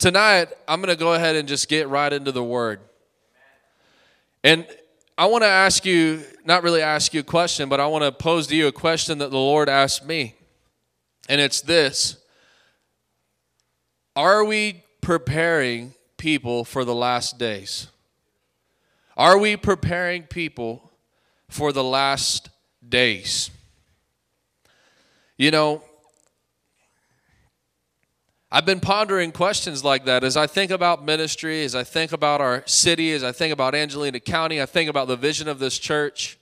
Tonight, I'm going to go ahead and just get right into the Word. And I want to ask you, not really ask you a question, but I want to pose to you a question that the Lord asked me. And it's this Are we preparing people for the last days? Are we preparing people for the last days? You know, I've been pondering questions like that as I think about ministry, as I think about our city, as I think about Angelina County, I think about the vision of this church.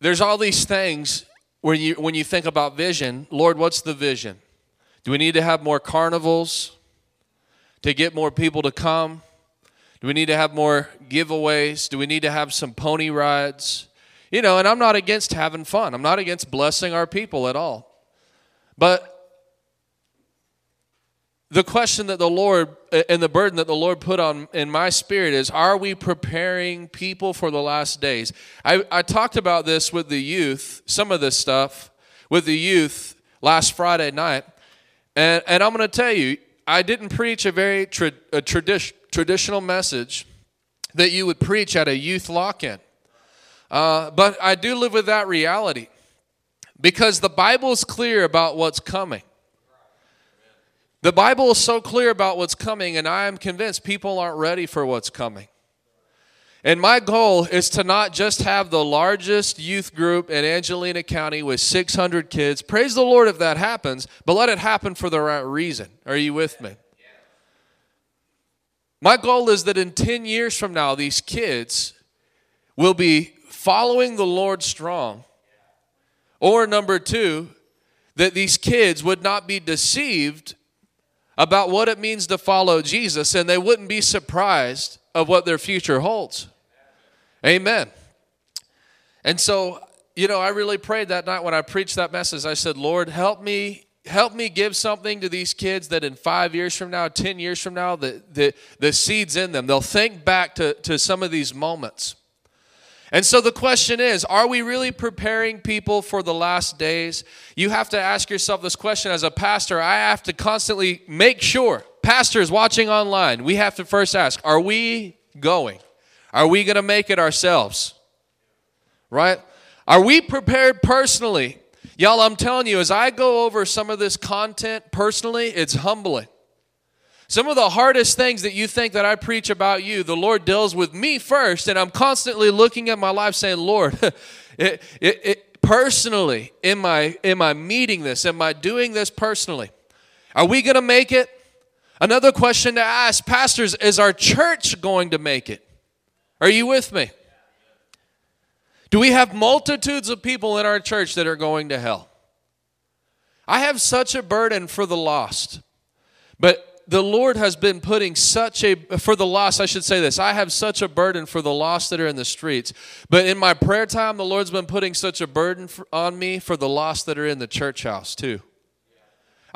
There's all these things when you when you think about vision, Lord, what's the vision? Do we need to have more carnivals to get more people to come? Do we need to have more giveaways? Do we need to have some pony rides? You know, and I'm not against having fun. I'm not against blessing our people at all. But the question that the Lord and the burden that the Lord put on in my spirit is are we preparing people for the last days? I, I talked about this with the youth, some of this stuff with the youth last Friday night. And, and I'm going to tell you, I didn't preach a very tra- a tradi- traditional message that you would preach at a youth lock in. Uh, but I do live with that reality because the Bible is clear about what's coming. The Bible is so clear about what's coming, and I am convinced people aren't ready for what's coming. And my goal is to not just have the largest youth group in Angelina County with 600 kids. Praise the Lord if that happens, but let it happen for the right reason. Are you with me? My goal is that in 10 years from now, these kids will be following the Lord strong or number two, that these kids would not be deceived about what it means to follow Jesus and they wouldn't be surprised of what their future holds. Amen. And so, you know, I really prayed that night when I preached that message. I said, Lord, help me help me give something to these kids that in five years from now, 10 years from now, the, the, the seed's in them. They'll think back to, to some of these moments. And so the question is are we really preparing people for the last days? You have to ask yourself this question as a pastor. I have to constantly make sure, pastors watching online, we have to first ask are we going? Are we going to make it ourselves? Right? Are we prepared personally? Y'all, I'm telling you, as I go over some of this content personally, it's humbling. Some of the hardest things that you think that I preach about you, the Lord deals with me first, and I'm constantly looking at my life saying, Lord, it, it, it, personally, am I, am I meeting this? Am I doing this personally? Are we going to make it? Another question to ask, pastors, is our church going to make it? Are you with me? Do we have multitudes of people in our church that are going to hell? I have such a burden for the lost. But the Lord has been putting such a, for the lost, I should say this, I have such a burden for the lost that are in the streets. But in my prayer time, the Lord's been putting such a burden for, on me for the lost that are in the church house too.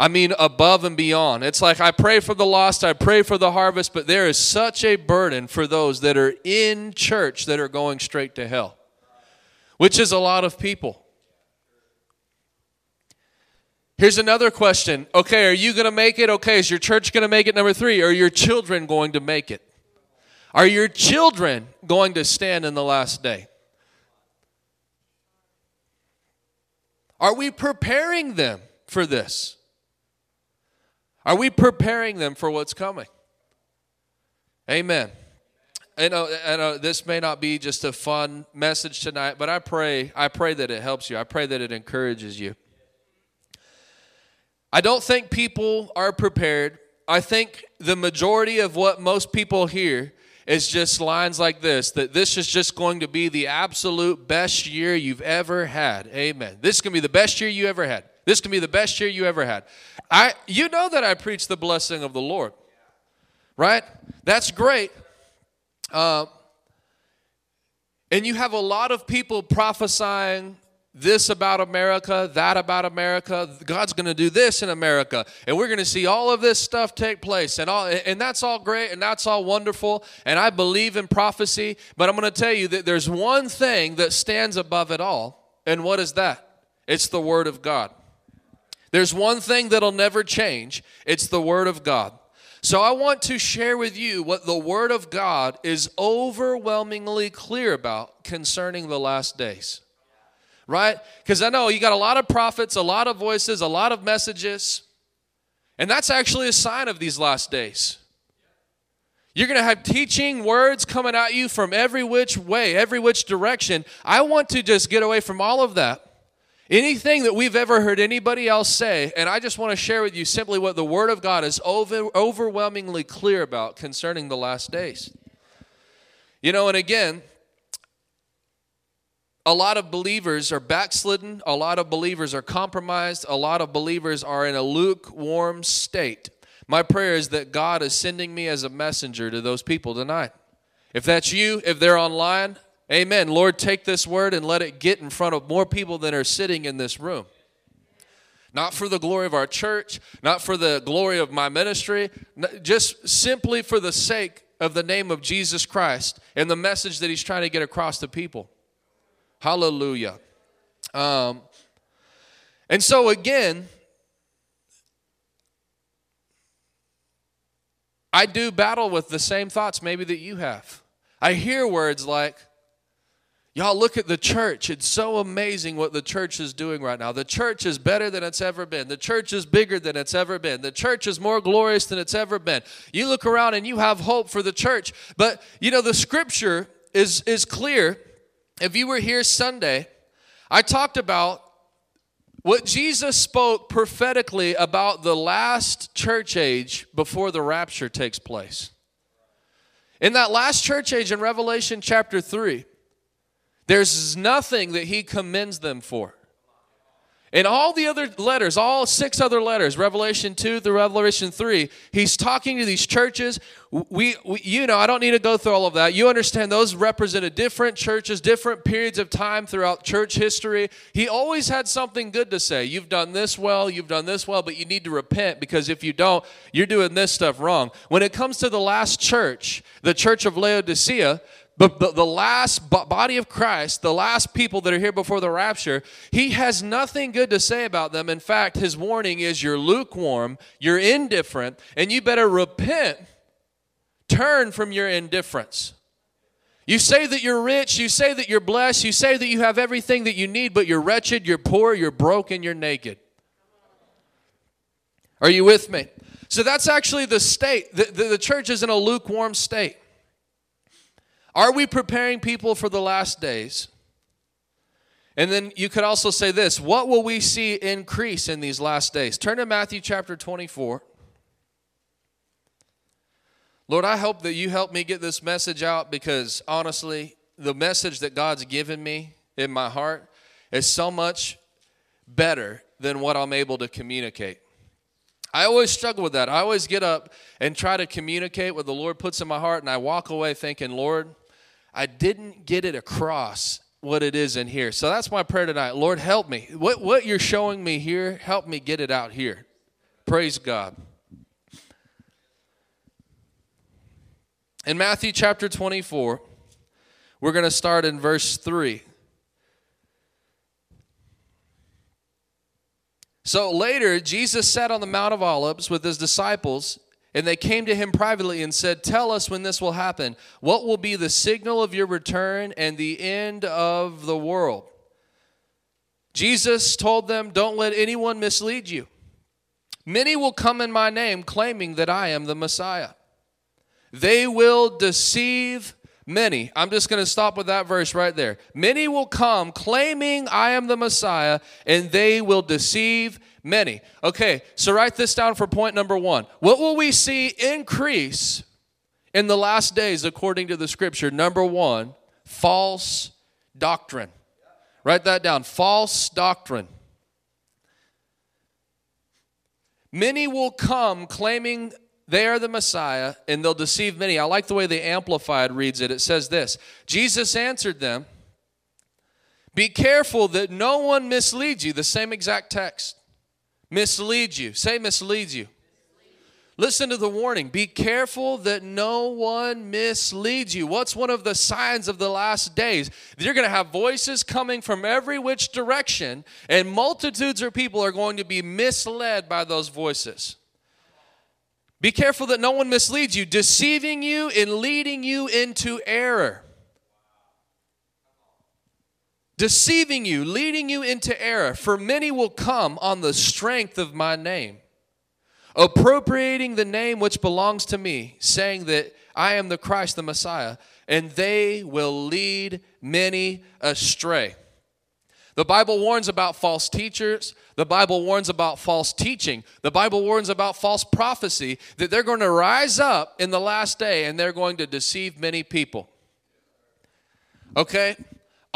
I mean, above and beyond. It's like I pray for the lost, I pray for the harvest, but there is such a burden for those that are in church that are going straight to hell, which is a lot of people. Here's another question. Okay, are you going to make it? Okay, is your church going to make it? Number three, are your children going to make it? Are your children going to stand in the last day? Are we preparing them for this? Are we preparing them for what's coming? Amen. I know, I know this may not be just a fun message tonight, but I pray, I pray that it helps you. I pray that it encourages you. I don't think people are prepared. I think the majority of what most people hear is just lines like this that this is just going to be the absolute best year you've ever had. Amen. This can be the best year you ever had. This can be the best year you ever had. I you know that I preach the blessing of the Lord. Right? That's great. Uh, and you have a lot of people prophesying this about America, that about America. God's going to do this in America, and we're going to see all of this stuff take place, and all, and that's all great, and that's all wonderful. And I believe in prophecy, but I'm going to tell you that there's one thing that stands above it all, and what is that? It's the Word of God. There's one thing that'll never change. It's the Word of God. So I want to share with you what the Word of God is overwhelmingly clear about concerning the last days right? Because I know you got a lot of prophets, a lot of voices, a lot of messages. And that's actually a sign of these last days. You're going to have teaching words coming at you from every which way, every which direction. I want to just get away from all of that. Anything that we've ever heard anybody else say, and I just want to share with you simply what the Word of God is over, overwhelmingly clear about concerning the last days. You know, and again, a lot of believers are backslidden, a lot of believers are compromised, a lot of believers are in a lukewarm state. My prayer is that God is sending me as a messenger to those people tonight. If that's you, if they're online, amen. Lord, take this word and let it get in front of more people than are sitting in this room. Not for the glory of our church, not for the glory of my ministry, just simply for the sake of the name of Jesus Christ and the message that He's trying to get across to people. Hallelujah. Um, and so, again, I do battle with the same thoughts maybe that you have. I hear words like, Y'all look at the church. It's so amazing what the church is doing right now. The church is better than it's ever been. The church is bigger than it's ever been. The church is more glorious than it's ever been. You look around and you have hope for the church. But, you know, the scripture is, is clear if you were here Sunday, I talked about what Jesus spoke prophetically about the last church age before the rapture takes place. In that last church age in Revelation chapter 3, there's nothing that he commends them for. In all the other letters, all six other letters, Revelation 2 through Revelation 3, he's talking to these churches. We, we, you know, I don't need to go through all of that. You understand those represented different churches, different periods of time throughout church history. He always had something good to say. You've done this well, you've done this well, but you need to repent because if you don't, you're doing this stuff wrong. When it comes to the last church, the church of Laodicea, but the, the last body of Christ, the last people that are here before the rapture, he has nothing good to say about them. In fact, his warning is you're lukewarm, you're indifferent, and you better repent. Turn from your indifference. You say that you're rich, you say that you're blessed, you say that you have everything that you need, but you're wretched, you're poor, you're broken, you're naked. Are you with me? So that's actually the state. The, the, the church is in a lukewarm state. Are we preparing people for the last days? And then you could also say this what will we see increase in these last days? Turn to Matthew chapter 24. Lord, I hope that you help me get this message out because honestly, the message that God's given me in my heart is so much better than what I'm able to communicate. I always struggle with that. I always get up and try to communicate what the Lord puts in my heart, and I walk away thinking, Lord, I didn't get it across what it is in here. So that's my prayer tonight. Lord, help me. What, what you're showing me here, help me get it out here. Praise God. In Matthew chapter 24, we're going to start in verse 3. So later, Jesus sat on the Mount of Olives with his disciples and they came to him privately and said, Tell us when this will happen. What will be the signal of your return and the end of the world? Jesus told them, Don't let anyone mislead you. Many will come in my name, claiming that I am the Messiah. They will deceive many. I'm just going to stop with that verse right there. Many will come claiming I am the Messiah, and they will deceive many. Okay, so write this down for point number one. What will we see increase in the last days, according to the scripture, number one, false doctrine. Write that down false doctrine. Many will come claiming they are the Messiah and they'll deceive many. I like the way the Amplified reads it. It says this Jesus answered them, Be careful that no one misleads you. The same exact text. Misleads you. Say misleads you. Listen to the warning. Be careful that no one misleads you. What's one of the signs of the last days? You're going to have voices coming from every which direction, and multitudes of people are going to be misled by those voices. Be careful that no one misleads you, deceiving you and leading you into error. Deceiving you, leading you into error. For many will come on the strength of my name appropriating the name which belongs to me, saying that I am the Christ, the Messiah, and they will lead many astray. The Bible warns about false teachers. The Bible warns about false teaching. The Bible warns about false prophecy that they're going to rise up in the last day and they're going to deceive many people. Okay?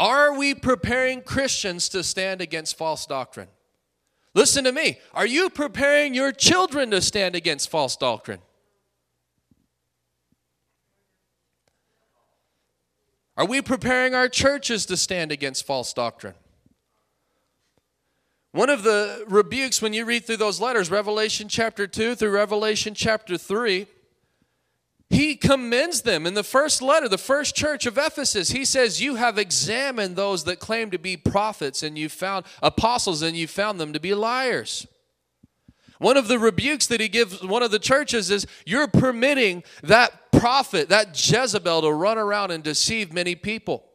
Are we preparing Christians to stand against false doctrine? Listen to me. Are you preparing your children to stand against false doctrine? Are we preparing our churches to stand against false doctrine? One of the rebukes when you read through those letters, Revelation chapter 2 through Revelation chapter 3, he commends them in the first letter, the first church of Ephesus. He says, You have examined those that claim to be prophets and you found apostles and you found them to be liars. One of the rebukes that he gives one of the churches is you're permitting that prophet, that Jezebel, to run around and deceive many people.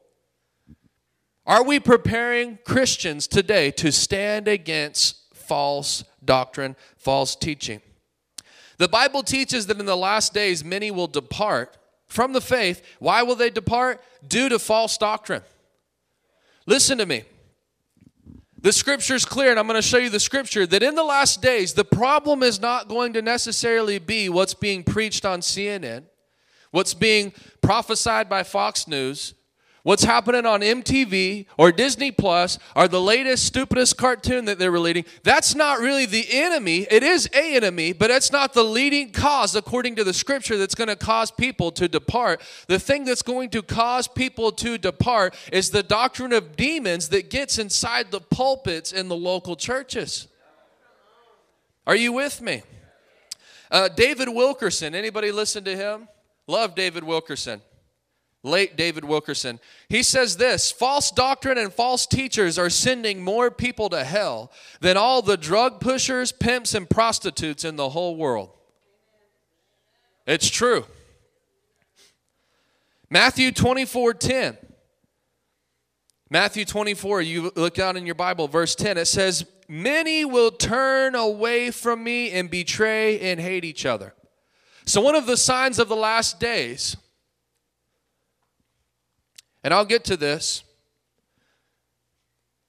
Are we preparing Christians today to stand against false doctrine, false teaching? The Bible teaches that in the last days many will depart from the faith. Why will they depart? Due to false doctrine. Listen to me. The scripture is clear, and I'm going to show you the scripture that in the last days, the problem is not going to necessarily be what's being preached on CNN, what's being prophesied by Fox News, what's happening on MTV or Disney Plus or the latest stupidest cartoon that they're releasing, that's not really the enemy. It is a enemy, but it's not the leading cause according to the scripture that's going to cause people to depart. The thing that's going to cause people to depart is the doctrine of demons that gets inside the pulpits in the local churches. Are you with me? Uh, David Wilkerson, anybody listen to him? Love David Wilkerson late David Wilkerson. He says this false doctrine and false teachers are sending more people to hell than all the drug pushers, pimps, and prostitutes in the whole world. It's true. Matthew 24 10. Matthew 24, you look down in your Bible, verse 10, it says, Many will turn away from me and betray and hate each other. So, one of the signs of the last days and I'll get to this.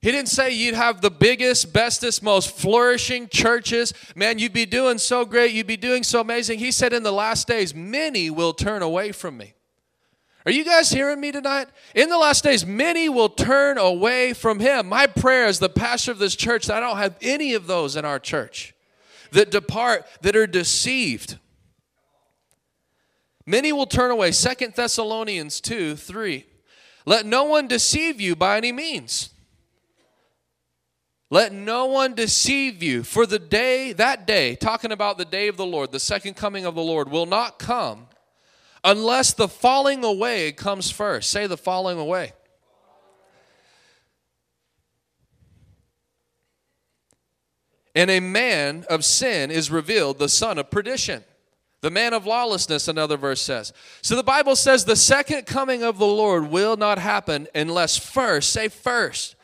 He didn't say you'd have the biggest, bestest, most flourishing churches. Man, you'd be doing so great. You'd be doing so amazing. He said in the last days, many will turn away from me. Are you guys hearing me tonight? In the last days, many will turn away from him. My prayer as the pastor of this church that I don't have any of those in our church that depart, that are deceived. Many will turn away. Second Thessalonians 2 3. Let no one deceive you by any means. Let no one deceive you, for the day, that day, talking about the day of the Lord, the second coming of the Lord, will not come unless the falling away comes first. Say the falling away. And a man of sin is revealed, the son of perdition. The man of lawlessness, another verse says. So the Bible says the second coming of the Lord will not happen unless first, say first,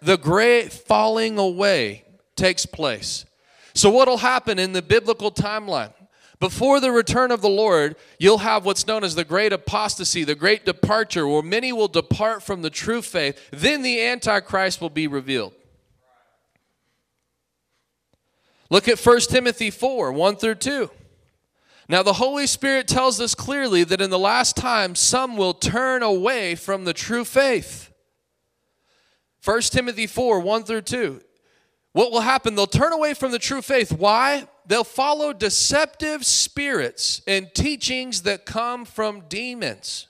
the great falling away takes place. So what'll happen in the biblical timeline? Before the return of the Lord, you'll have what's known as the great apostasy, the great departure, where many will depart from the true faith. Then the Antichrist will be revealed. Look at 1 Timothy 4 1 through 2. Now, the Holy Spirit tells us clearly that in the last time, some will turn away from the true faith. 1 Timothy 4 1 through 2. What will happen? They'll turn away from the true faith. Why? They'll follow deceptive spirits and teachings that come from demons.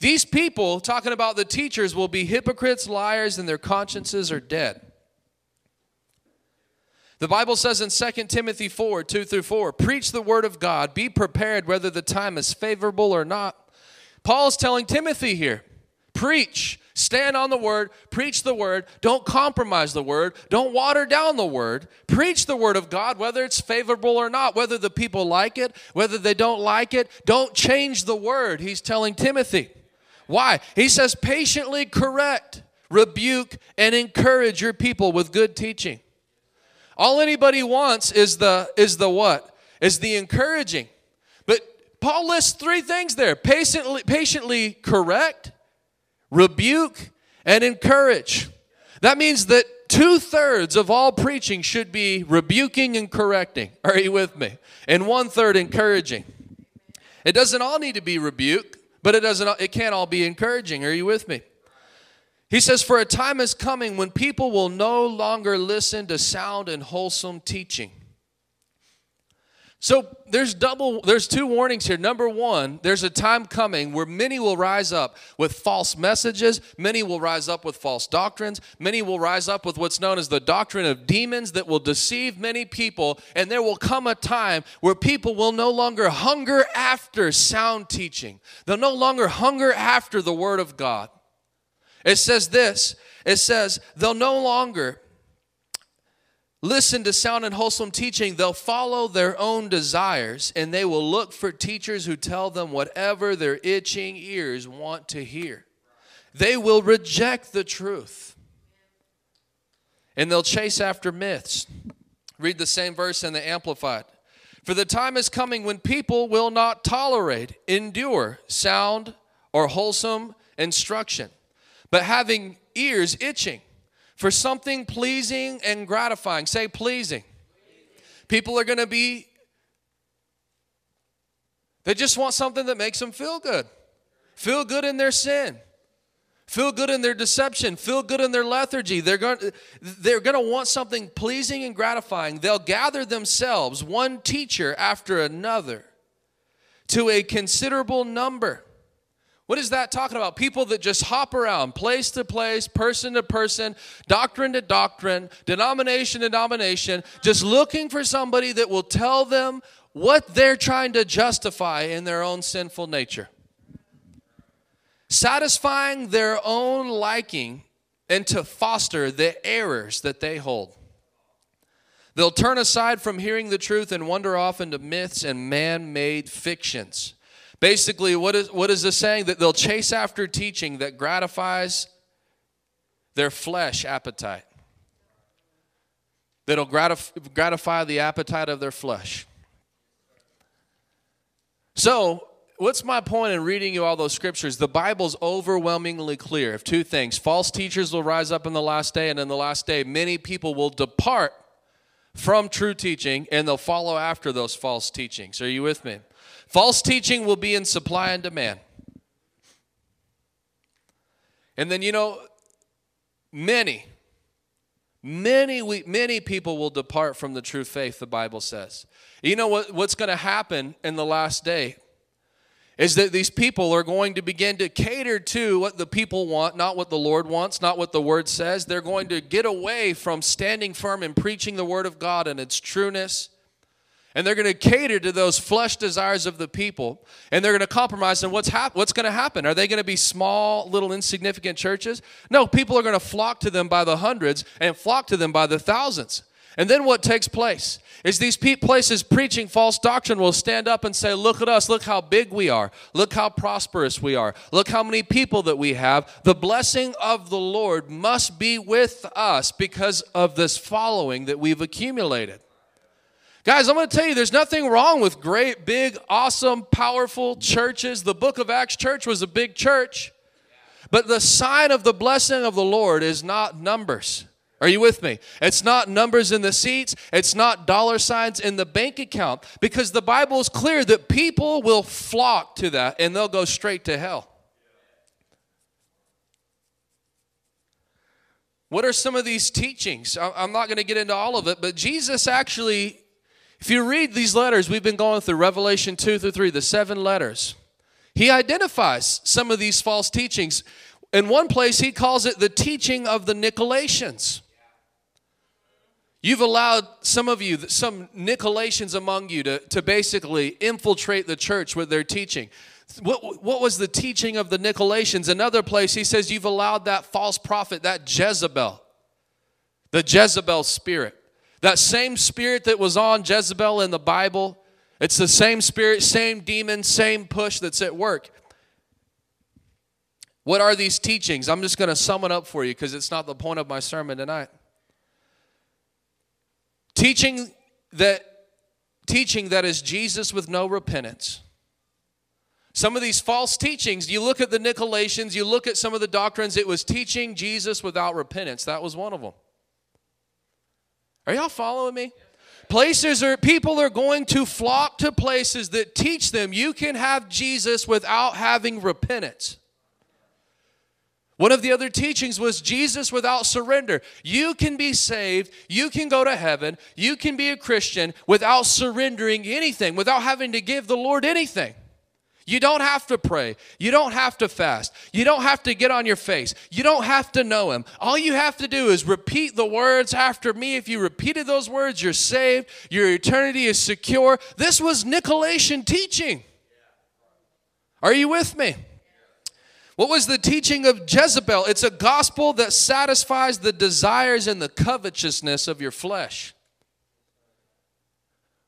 These people, talking about the teachers, will be hypocrites, liars, and their consciences are dead. The Bible says in 2 Timothy 4 2 through 4, preach the word of God, be prepared whether the time is favorable or not. Paul's telling Timothy here, preach, stand on the word, preach the word, don't compromise the word, don't water down the word. Preach the word of God, whether it's favorable or not, whether the people like it, whether they don't like it. Don't change the word, he's telling Timothy. Why? He says, patiently correct, rebuke, and encourage your people with good teaching. All anybody wants is the is the what? Is the encouraging. But Paul lists three things there: patiently, patiently correct, rebuke, and encourage. That means that two thirds of all preaching should be rebuking and correcting. Are you with me? And one third encouraging. It doesn't all need to be rebuke, but it doesn't. It can't all be encouraging. Are you with me? He says, For a time is coming when people will no longer listen to sound and wholesome teaching. So there's double there's two warnings here. Number 1, there's a time coming where many will rise up with false messages, many will rise up with false doctrines, many will rise up with what's known as the doctrine of demons that will deceive many people, and there will come a time where people will no longer hunger after sound teaching. They'll no longer hunger after the word of God. It says this it says, they'll no longer listen to sound and wholesome teaching. They'll follow their own desires and they will look for teachers who tell them whatever their itching ears want to hear. They will reject the truth and they'll chase after myths. Read the same verse in the Amplified. For the time is coming when people will not tolerate, endure sound or wholesome instruction but having ears itching for something pleasing and gratifying. Say pleasing. People are going to be, they just want something that makes them feel good. Feel good in their sin. Feel good in their deception. Feel good in their lethargy. They're going, they're going to want something pleasing and gratifying. They'll gather themselves, one teacher after another, to a considerable number. What is that talking about? People that just hop around place to place, person to person, doctrine to doctrine, denomination to denomination, just looking for somebody that will tell them what they're trying to justify in their own sinful nature. Satisfying their own liking and to foster the errors that they hold. They'll turn aside from hearing the truth and wander off into myths and man made fictions. Basically, what is, what is this saying? That they'll chase after teaching that gratifies their flesh appetite, that'll gratif- gratify the appetite of their flesh. So, what's my point in reading you all those scriptures? The Bible's overwhelmingly clear of two things false teachers will rise up in the last day, and in the last day, many people will depart from true teaching and they'll follow after those false teachings. Are you with me? False teaching will be in supply and demand. And then, you know, many, many, many people will depart from the true faith, the Bible says. You know what, what's going to happen in the last day? Is that these people are going to begin to cater to what the people want, not what the Lord wants, not what the Word says. They're going to get away from standing firm and preaching the Word of God and its trueness and they're going to cater to those flesh desires of the people and they're going to compromise and what's hap- what's going to happen. Are they going to be small little insignificant churches? No people are going to flock to them by the hundreds and flock to them by the thousands. And then what takes place is these places preaching false doctrine will stand up and say look at us look how big we are. Look how prosperous we are. Look how many people that we have. The blessing of the lord must be with us because of this following that we've accumulated Guys, I'm going to tell you, there's nothing wrong with great, big, awesome, powerful churches. The book of Acts church was a big church. But the sign of the blessing of the Lord is not numbers. Are you with me? It's not numbers in the seats, it's not dollar signs in the bank account because the Bible is clear that people will flock to that and they'll go straight to hell. What are some of these teachings? I'm not going to get into all of it, but Jesus actually, if you read these letters, we've been going through Revelation 2 through 3, the seven letters. He identifies some of these false teachings. In one place, he calls it the teaching of the Nicolaitans. You've allowed some of you, some Nicolaitans among you, to, to basically infiltrate the church with their teaching. What, what was the teaching of the Nicolaitans? Another place, he says, You've allowed that false prophet, that Jezebel, the Jezebel spirit, that same spirit that was on Jezebel in the Bible. It's the same spirit, same demon, same push that's at work. What are these teachings? I'm just going to sum it up for you because it's not the point of my sermon tonight. Teaching that teaching that is Jesus with no repentance. Some of these false teachings, you look at the Nicolaitans, you look at some of the doctrines, it was teaching Jesus without repentance. That was one of them. Are y'all following me? Places are people are going to flock to places that teach them you can have Jesus without having repentance. One of the other teachings was Jesus without surrender. You can be saved, you can go to heaven, you can be a Christian without surrendering anything, without having to give the Lord anything. You don't have to pray. You don't have to fast. You don't have to get on your face. You don't have to know Him. All you have to do is repeat the words after me. If you repeated those words, you're saved. Your eternity is secure. This was Nicolaitan teaching. Are you with me? What was the teaching of Jezebel? It's a gospel that satisfies the desires and the covetousness of your flesh.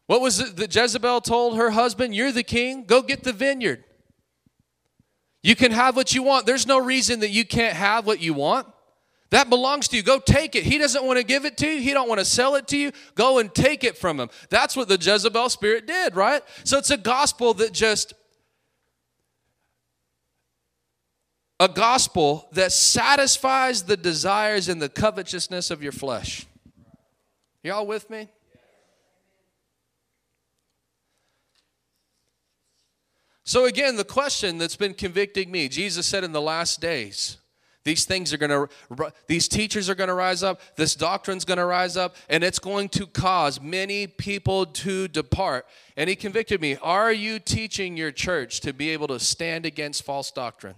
What was it that Jezebel told her husband? You're the king, go get the vineyard. You can have what you want. There's no reason that you can't have what you want. That belongs to you. Go take it. He doesn't want to give it to you. He don't want to sell it to you. Go and take it from him. That's what the Jezebel spirit did, right? So it's a gospel that just a gospel that satisfies the desires and the covetousness of your flesh. Y'all with me? So, again, the question that's been convicting me Jesus said in the last days, these things are going to, these teachers are going to rise up, this doctrine's going to rise up, and it's going to cause many people to depart. And he convicted me Are you teaching your church to be able to stand against false doctrine?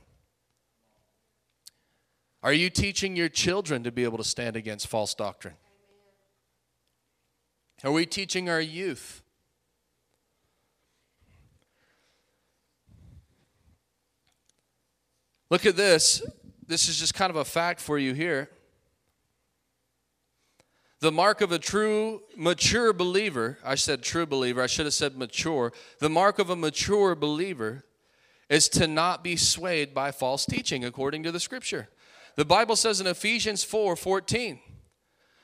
Are you teaching your children to be able to stand against false doctrine? Are we teaching our youth? Look at this. This is just kind of a fact for you here. The mark of a true, mature believer, I said true believer, I should have said mature. The mark of a mature believer is to not be swayed by false teaching, according to the scripture. The Bible says in Ephesians 4 14,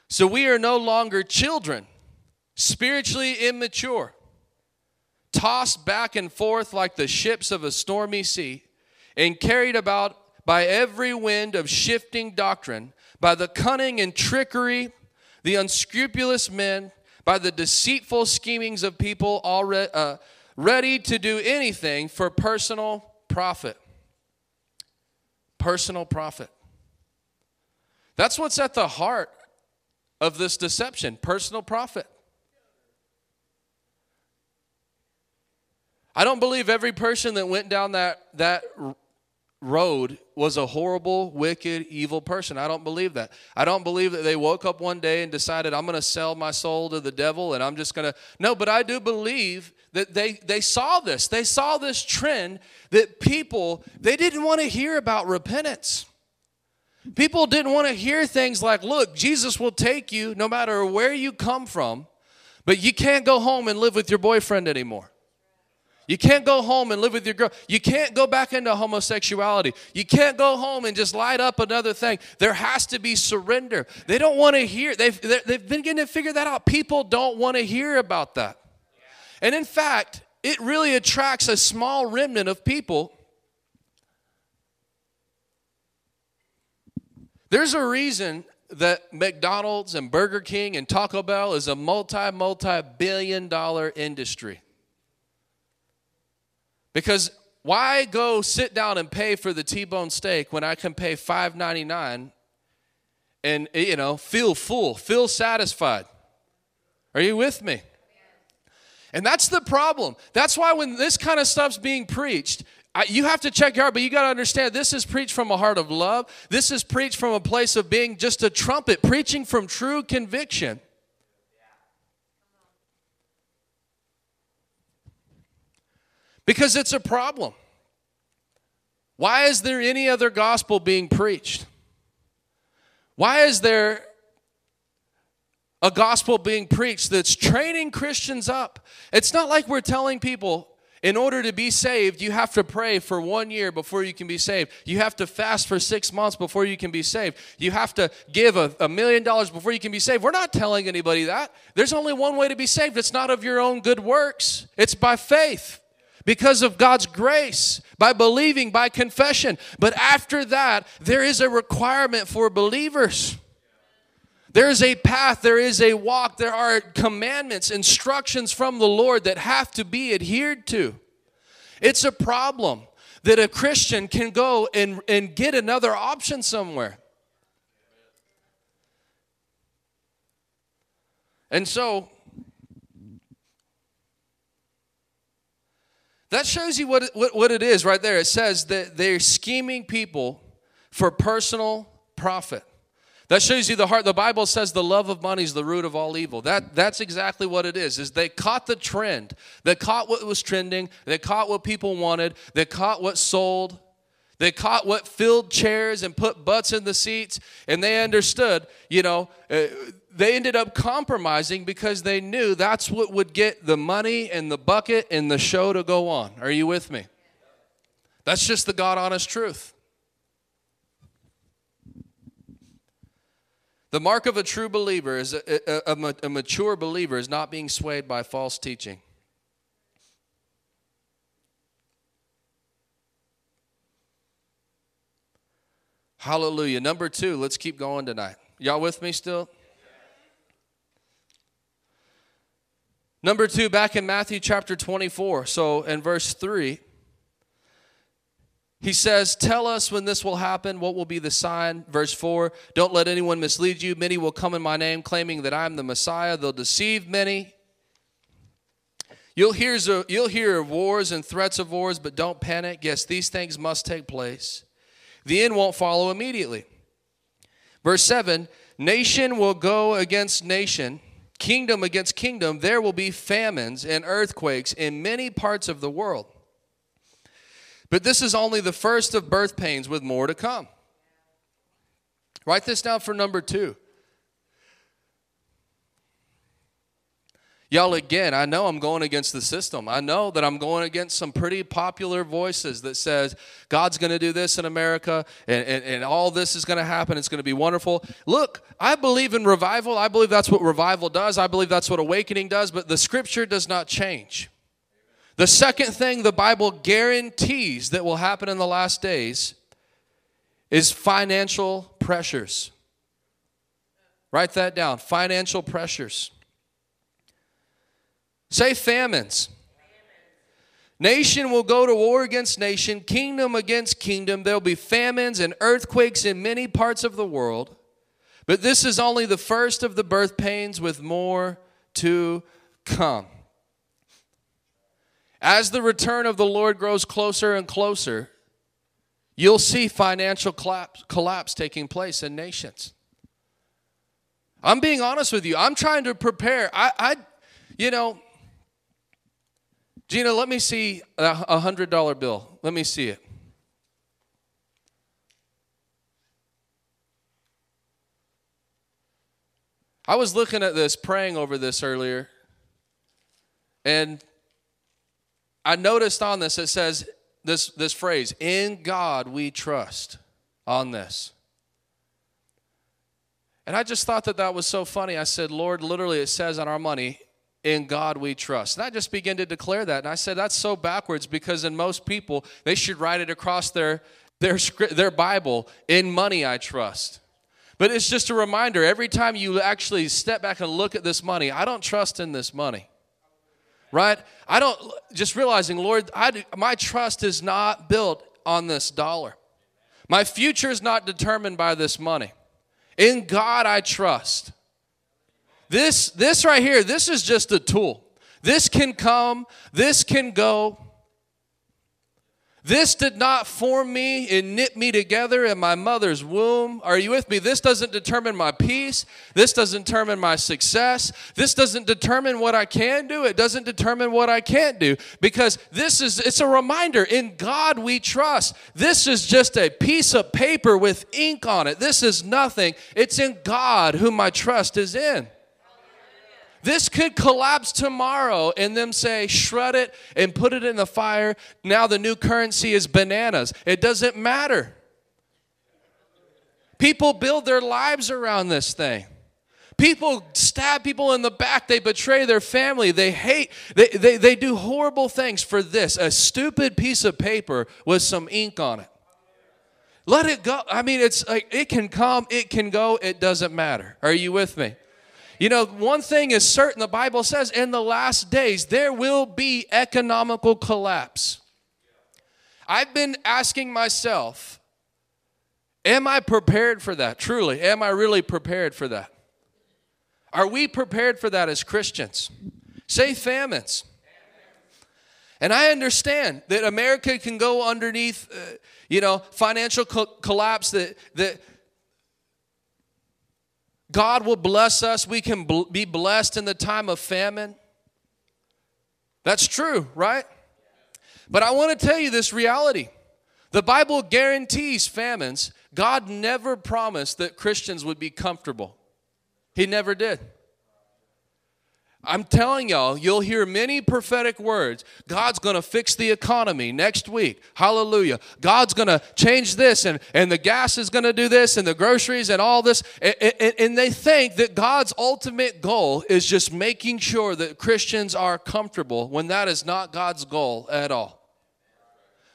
so we are no longer children, spiritually immature, tossed back and forth like the ships of a stormy sea and carried about by every wind of shifting doctrine, by the cunning and trickery, the unscrupulous men, by the deceitful schemings of people already uh, ready to do anything for personal profit. Personal profit. That's what's at the heart of this deception personal profit. I don't believe every person that went down that, that road was a horrible, wicked, evil person. I don't believe that. I don't believe that they woke up one day and decided, I'm going to sell my soul to the devil and I'm just going to. No, but I do believe that they, they saw this. They saw this trend that people, they didn't want to hear about repentance. People didn't want to hear things like, look, Jesus will take you no matter where you come from, but you can't go home and live with your boyfriend anymore. You can't go home and live with your girl. You can't go back into homosexuality. You can't go home and just light up another thing. There has to be surrender. They don't want to hear. They've, they've been getting to figure that out. People don't want to hear about that. And in fact, it really attracts a small remnant of people. There's a reason that McDonald's and Burger King and Taco Bell is a multi, multi billion dollar industry. Because why go sit down and pay for the T-bone steak when I can pay $5.99 and you know feel full, feel satisfied? Are you with me? And that's the problem. That's why when this kind of stuff's being preached, I, you have to check your heart, but you got to understand this is preached from a heart of love. This is preached from a place of being just a trumpet, preaching from true conviction. Because it's a problem. Why is there any other gospel being preached? Why is there a gospel being preached that's training Christians up? It's not like we're telling people, in order to be saved, you have to pray for one year before you can be saved. You have to fast for six months before you can be saved. You have to give a, a, million dollars before you can be saved. We're not telling anybody that. There's only one way to be saved. It's not of your own good works, it's by faith because of God's grace, by believing, by confession. But after that, there is a requirement for believers. There is a path, there is a walk, there are commandments, instructions from the Lord that have to be adhered to. It's a problem that a Christian can go and, and get another option somewhere. And so, that shows you what it, what, what it is right there. It says that they're scheming people for personal profit. That shows you the heart. The Bible says the love of money is the root of all evil. That, that's exactly what it is. Is they caught the trend. They caught what was trending. They caught what people wanted. They caught what sold. They caught what filled chairs and put butts in the seats. And they understood, you know, uh, they ended up compromising because they knew that's what would get the money and the bucket and the show to go on. Are you with me? That's just the God honest truth. The mark of a true believer is a, a, a, mature believer is not being swayed by false teaching. Hallelujah. Number two, let's keep going tonight. Y'all with me still? Number two, back in Matthew chapter 24, so in verse 3, he says, Tell us when this will happen. What will be the sign? Verse 4 Don't let anyone mislead you. Many will come in my name, claiming that I'm the Messiah. They'll deceive many. You'll hear, you'll hear of wars and threats of wars, but don't panic. Yes, these things must take place. The end won't follow immediately. Verse 7 Nation will go against nation, kingdom against kingdom. There will be famines and earthquakes in many parts of the world. But this is only the first of birth pains with more to come. Write this down for number two. Y'all, again, I know I'm going against the system. I know that I'm going against some pretty popular voices that says God's going to do this in America and, and, and all this is going to happen. It's going to be wonderful. Look, I believe in revival. I believe that's what revival does. I believe that's what awakening does, but the scripture does not change. The second thing the Bible guarantees that will happen in the last days is financial pressures. Write that down financial pressures. Say famines. Nation will go to war against nation, kingdom against kingdom. There'll be famines and earthquakes in many parts of the world. But this is only the first of the birth pains with more to come. As the return of the Lord grows closer and closer, you'll see financial collapse, taking place in nations. I'm being honest with you. I'm trying to prepare. I, I you know, Gina, let me see a hundred dollar bill. Let me see it. I was looking at this, praying over this earlier, and I noticed on this it says this, this phrase, in God we trust on this. And I just thought that that was so funny. I said, Lord, literally it says on our money, in God we trust. And I just began to declare that. And I said, that's so backwards because in most people, they should write it across their, their, their Bible, in money I trust. But it's just a reminder every time you actually step back and look at this money, I don't trust in this money. Right? I don't, just realizing, Lord, I, my trust is not built on this dollar. My future is not determined by this money. In God I trust. This, this right here, this is just a tool. This can come, this can go. This did not form me and knit me together in my mother's womb. Are you with me? This doesn't determine my peace. This doesn't determine my success. This doesn't determine what I can do. It doesn't determine what I can't do because this is it's a reminder in God we trust. This is just a piece of paper with ink on it. This is nothing. It's in God whom my trust is in. This could collapse tomorrow and them say, shred it and put it in the fire. Now the new currency is bananas. It doesn't matter. People build their lives around this thing. People stab people in the back. They betray their family. They hate, they, they, they do horrible things for this a stupid piece of paper with some ink on it. Let it go. I mean, it's like it can come, it can go, it doesn't matter. Are you with me? You know, one thing is certain the Bible says in the last days there will be economical collapse. I've been asking myself, am I prepared for that? Truly, am I really prepared for that? Are we prepared for that as Christians? Say famines. And I understand that America can go underneath, uh, you know, financial co- collapse, that, that God will bless us. We can be blessed in the time of famine. That's true, right? But I want to tell you this reality. The Bible guarantees famines. God never promised that Christians would be comfortable, He never did. I'm telling y'all, you'll hear many prophetic words. God's going to fix the economy next week. Hallelujah. God's going to change this, and, and the gas is going to do this, and the groceries, and all this. And, and, and they think that God's ultimate goal is just making sure that Christians are comfortable when that is not God's goal at all.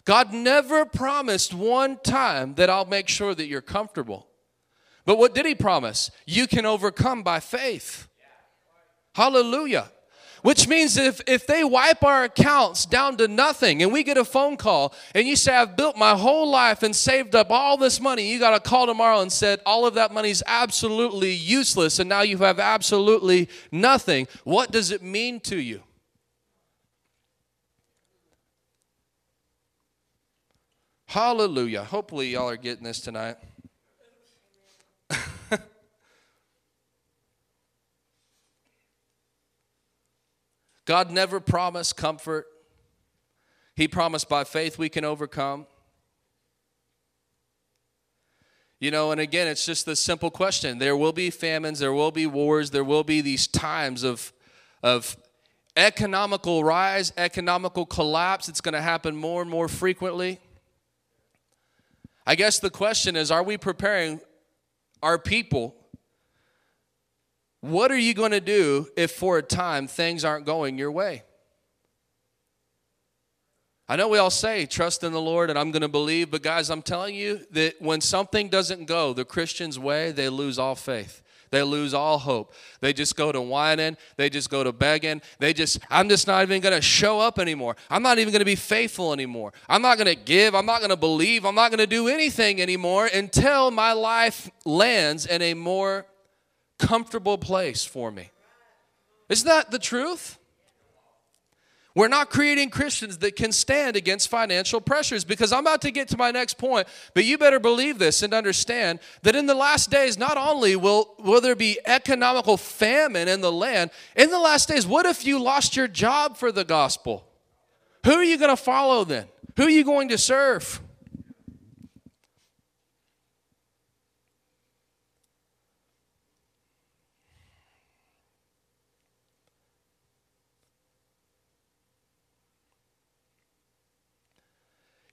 God never promised one time that I'll make sure that you're comfortable. But what did He promise? You can overcome by faith. Hallelujah. Which means if, if they wipe our accounts down to nothing and we get a phone call and you say, I've built my whole life and saved up all this money, you got a call tomorrow and said, all of that money is absolutely useless and now you have absolutely nothing. What does it mean to you? Hallelujah. Hopefully, y'all are getting this tonight. God never promised comfort. He promised by faith we can overcome. You know, and again, it's just the simple question. There will be famines, there will be wars, there will be these times of, of economical rise, economical collapse. It's going to happen more and more frequently. I guess the question is are we preparing our people what are you going to do if for a time things aren't going your way? I know we all say trust in the Lord and I'm going to believe, but guys, I'm telling you that when something doesn't go the Christian's way, they lose all faith. They lose all hope. They just go to whining. They just go to begging. They just, I'm just not even going to show up anymore. I'm not even going to be faithful anymore. I'm not going to give. I'm not going to believe. I'm not going to do anything anymore until my life lands in a more comfortable place for me. Isn't that the truth? We're not creating Christians that can stand against financial pressures because I'm about to get to my next point, but you better believe this and understand that in the last days, not only will, will there be economical famine in the land, in the last days, what if you lost your job for the gospel? Who are you going to follow then? Who are you going to serve?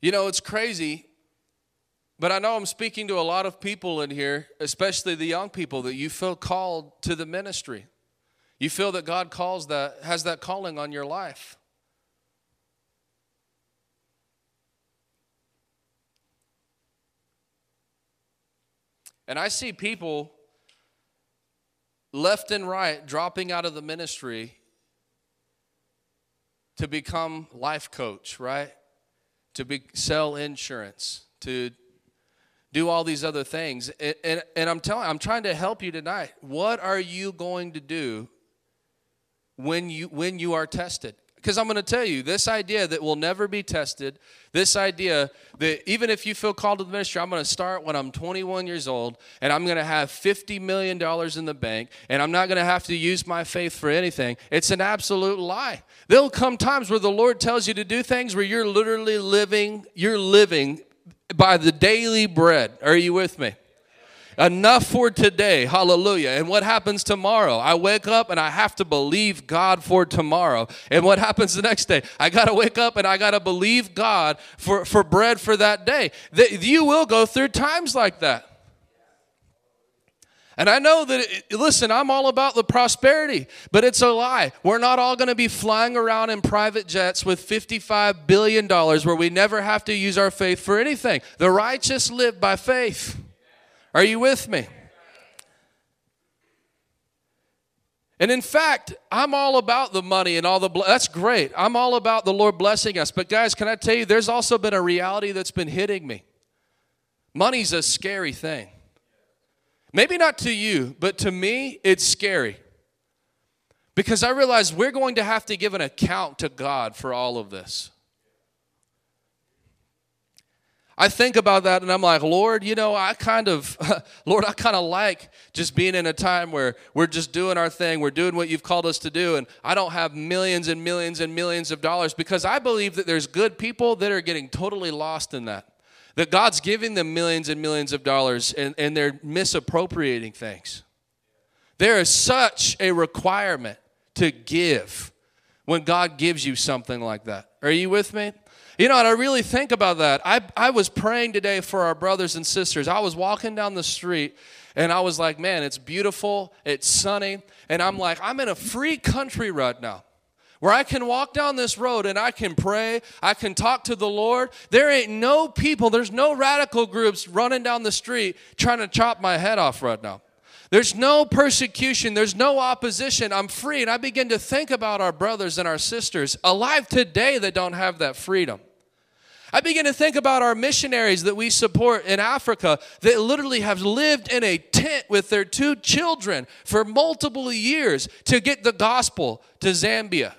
You know, it's crazy, but I know I'm speaking to a lot of people in here, especially the young people, that you feel called to the ministry. You feel that God calls that, has that calling on your life. And I see people left and right dropping out of the ministry to become life coach, right? To be, sell insurance, to do all these other things. And, and, and I'm telling I'm trying to help you tonight. What are you going to do when you when you are tested? Because I'm going to tell you, this idea that will never be tested, this idea that even if you feel called to the ministry, I'm going to start when I'm 21 years old and I'm going to have $50 million in the bank and I'm not going to have to use my faith for anything. It's an absolute lie. There'll come times where the Lord tells you to do things where you're literally living, you're living by the daily bread. Are you with me? Enough for today. Hallelujah. And what happens tomorrow? I wake up and I have to believe God for tomorrow. And what happens the next day? I got to wake up and I got to believe God for, for bread for that day. That you will go through times like that. And I know that, listen, I'm all about the prosperity, but it's a lie. We're not all going to be flying around in private jets with $55 billion where we never have to use our faith for anything. The righteous live by faith. Are you with me? And in fact, I'm all about the money and all the that's great. I'm all about the Lord blessing us. But guys, can I tell you there's also been a reality that's been hitting me. Money's a scary thing. Maybe not to you, but to me, it's scary. Because I realize we're going to have to give an account to God for all of this. I think about that and I'm like, Lord, you know, I kind of, Lord, I kind of like just being in a time where we're just doing our thing. We're doing what you've called us to do. And I don't have millions and millions and millions of dollars because I believe that there's good people that are getting totally lost in that that God's giving them millions and millions of dollars and, and they're misappropriating things. There is such a requirement to give when God gives you something like that. Are you with me? You know, and I really think about that. I, I was praying today for our brothers and sisters. I was walking down the street and I was like, man, it's beautiful, it's sunny. And I'm like, I'm in a free country right now where I can walk down this road and I can pray, I can talk to the Lord. There ain't no people, there's no radical groups running down the street trying to chop my head off right now. There's no persecution, there's no opposition. I'm free. And I begin to think about our brothers and our sisters alive today that don't have that freedom. I begin to think about our missionaries that we support in Africa that literally have lived in a tent with their two children for multiple years to get the gospel to Zambia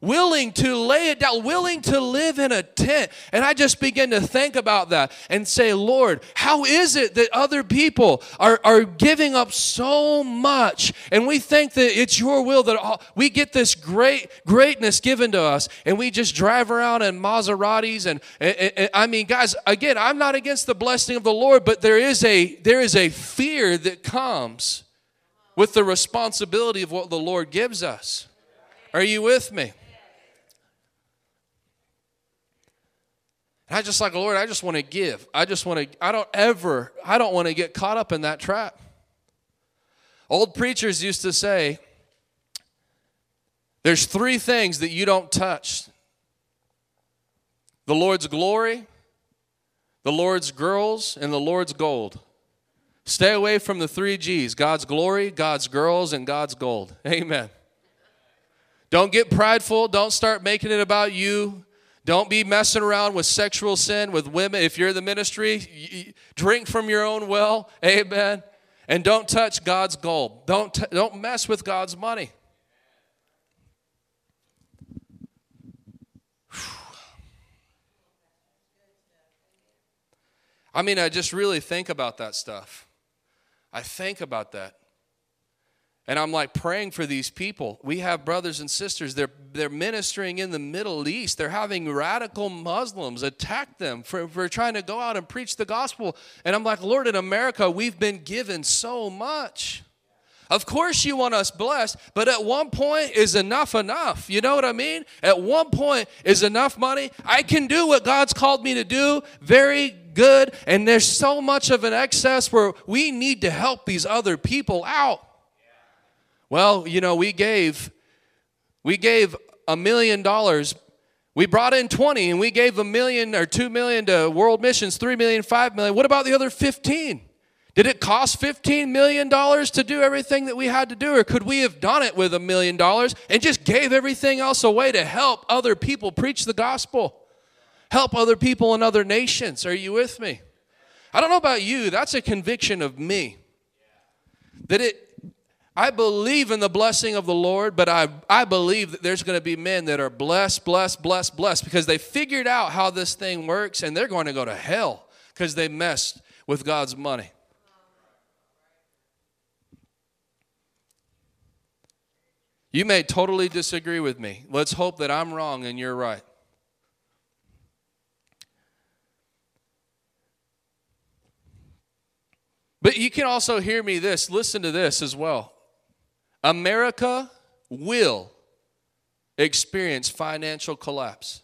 willing to lay it down, willing to live in a tent. And I just begin to think about that and say, Lord, how is it that other people are, are giving up so much? And we think that it's your will that all, we get this great greatness given to us and we just drive around in Maseratis. And, and, and I mean, guys, again, I'm not against the blessing of the Lord, but there is a there is a fear that comes with the responsibility of what the Lord gives us. Are you with me? And I just like, Lord, I just want to give. I just want to, I don't ever, I don't want to get caught up in that trap. Old preachers used to say, there's three things that you don't touch the Lord's glory, the Lord's girls, and the Lord's gold. Stay away from the three G's God's glory, God's girls, and God's gold. Amen. Don't get prideful. Don't start making it about you. Don't be messing around with sexual sin with women. If you're the ministry, drink from your own well. Amen. And don't touch God's gold. Don't, t- don't mess with God's money. I mean, I just really think about that stuff. I think about that. And I'm like praying for these people. We have brothers and sisters, they're, they're ministering in the Middle East. They're having radical Muslims attack them for, for trying to go out and preach the gospel. And I'm like, Lord, in America, we've been given so much. Of course, you want us blessed, but at one point, is enough enough? You know what I mean? At one point, is enough money? I can do what God's called me to do very good, and there's so much of an excess where we need to help these other people out. Well, you know, we gave we gave a million dollars. We brought in 20 and we gave a million or 2 million to world missions, 3 million, 5 million. What about the other 15? Did it cost $15 million to do everything that we had to do? Or could we have done it with a million dollars and just gave everything else away to help other people preach the gospel? Help other people in other nations. Are you with me? I don't know about you, that's a conviction of me. That it, I believe in the blessing of the Lord, but I, I believe that there's going to be men that are blessed, blessed, blessed, blessed because they figured out how this thing works and they're going to go to hell because they messed with God's money. You may totally disagree with me. Let's hope that I'm wrong and you're right. But you can also hear me this, listen to this as well. America will experience financial collapse.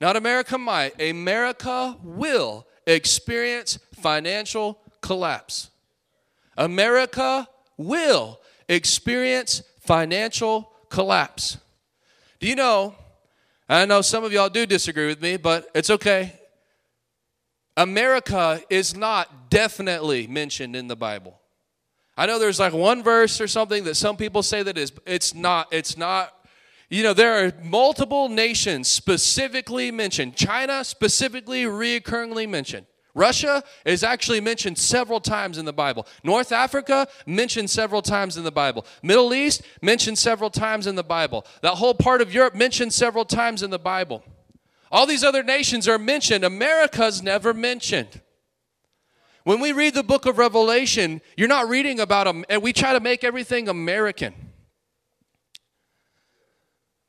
Not America might, America will experience financial collapse. America will experience financial collapse. Do you know? I know some of y'all do disagree with me, but it's okay. America is not definitely mentioned in the Bible. I know there's like one verse or something that some people say that is it's not it's not you know there are multiple nations specifically mentioned. China specifically reoccurringly mentioned. Russia is actually mentioned several times in the Bible. North Africa mentioned several times in the Bible. Middle East mentioned several times in the Bible. That whole part of Europe mentioned several times in the Bible. All these other nations are mentioned. America's never mentioned. When we read the book of Revelation, you're not reading about them, and we try to make everything American.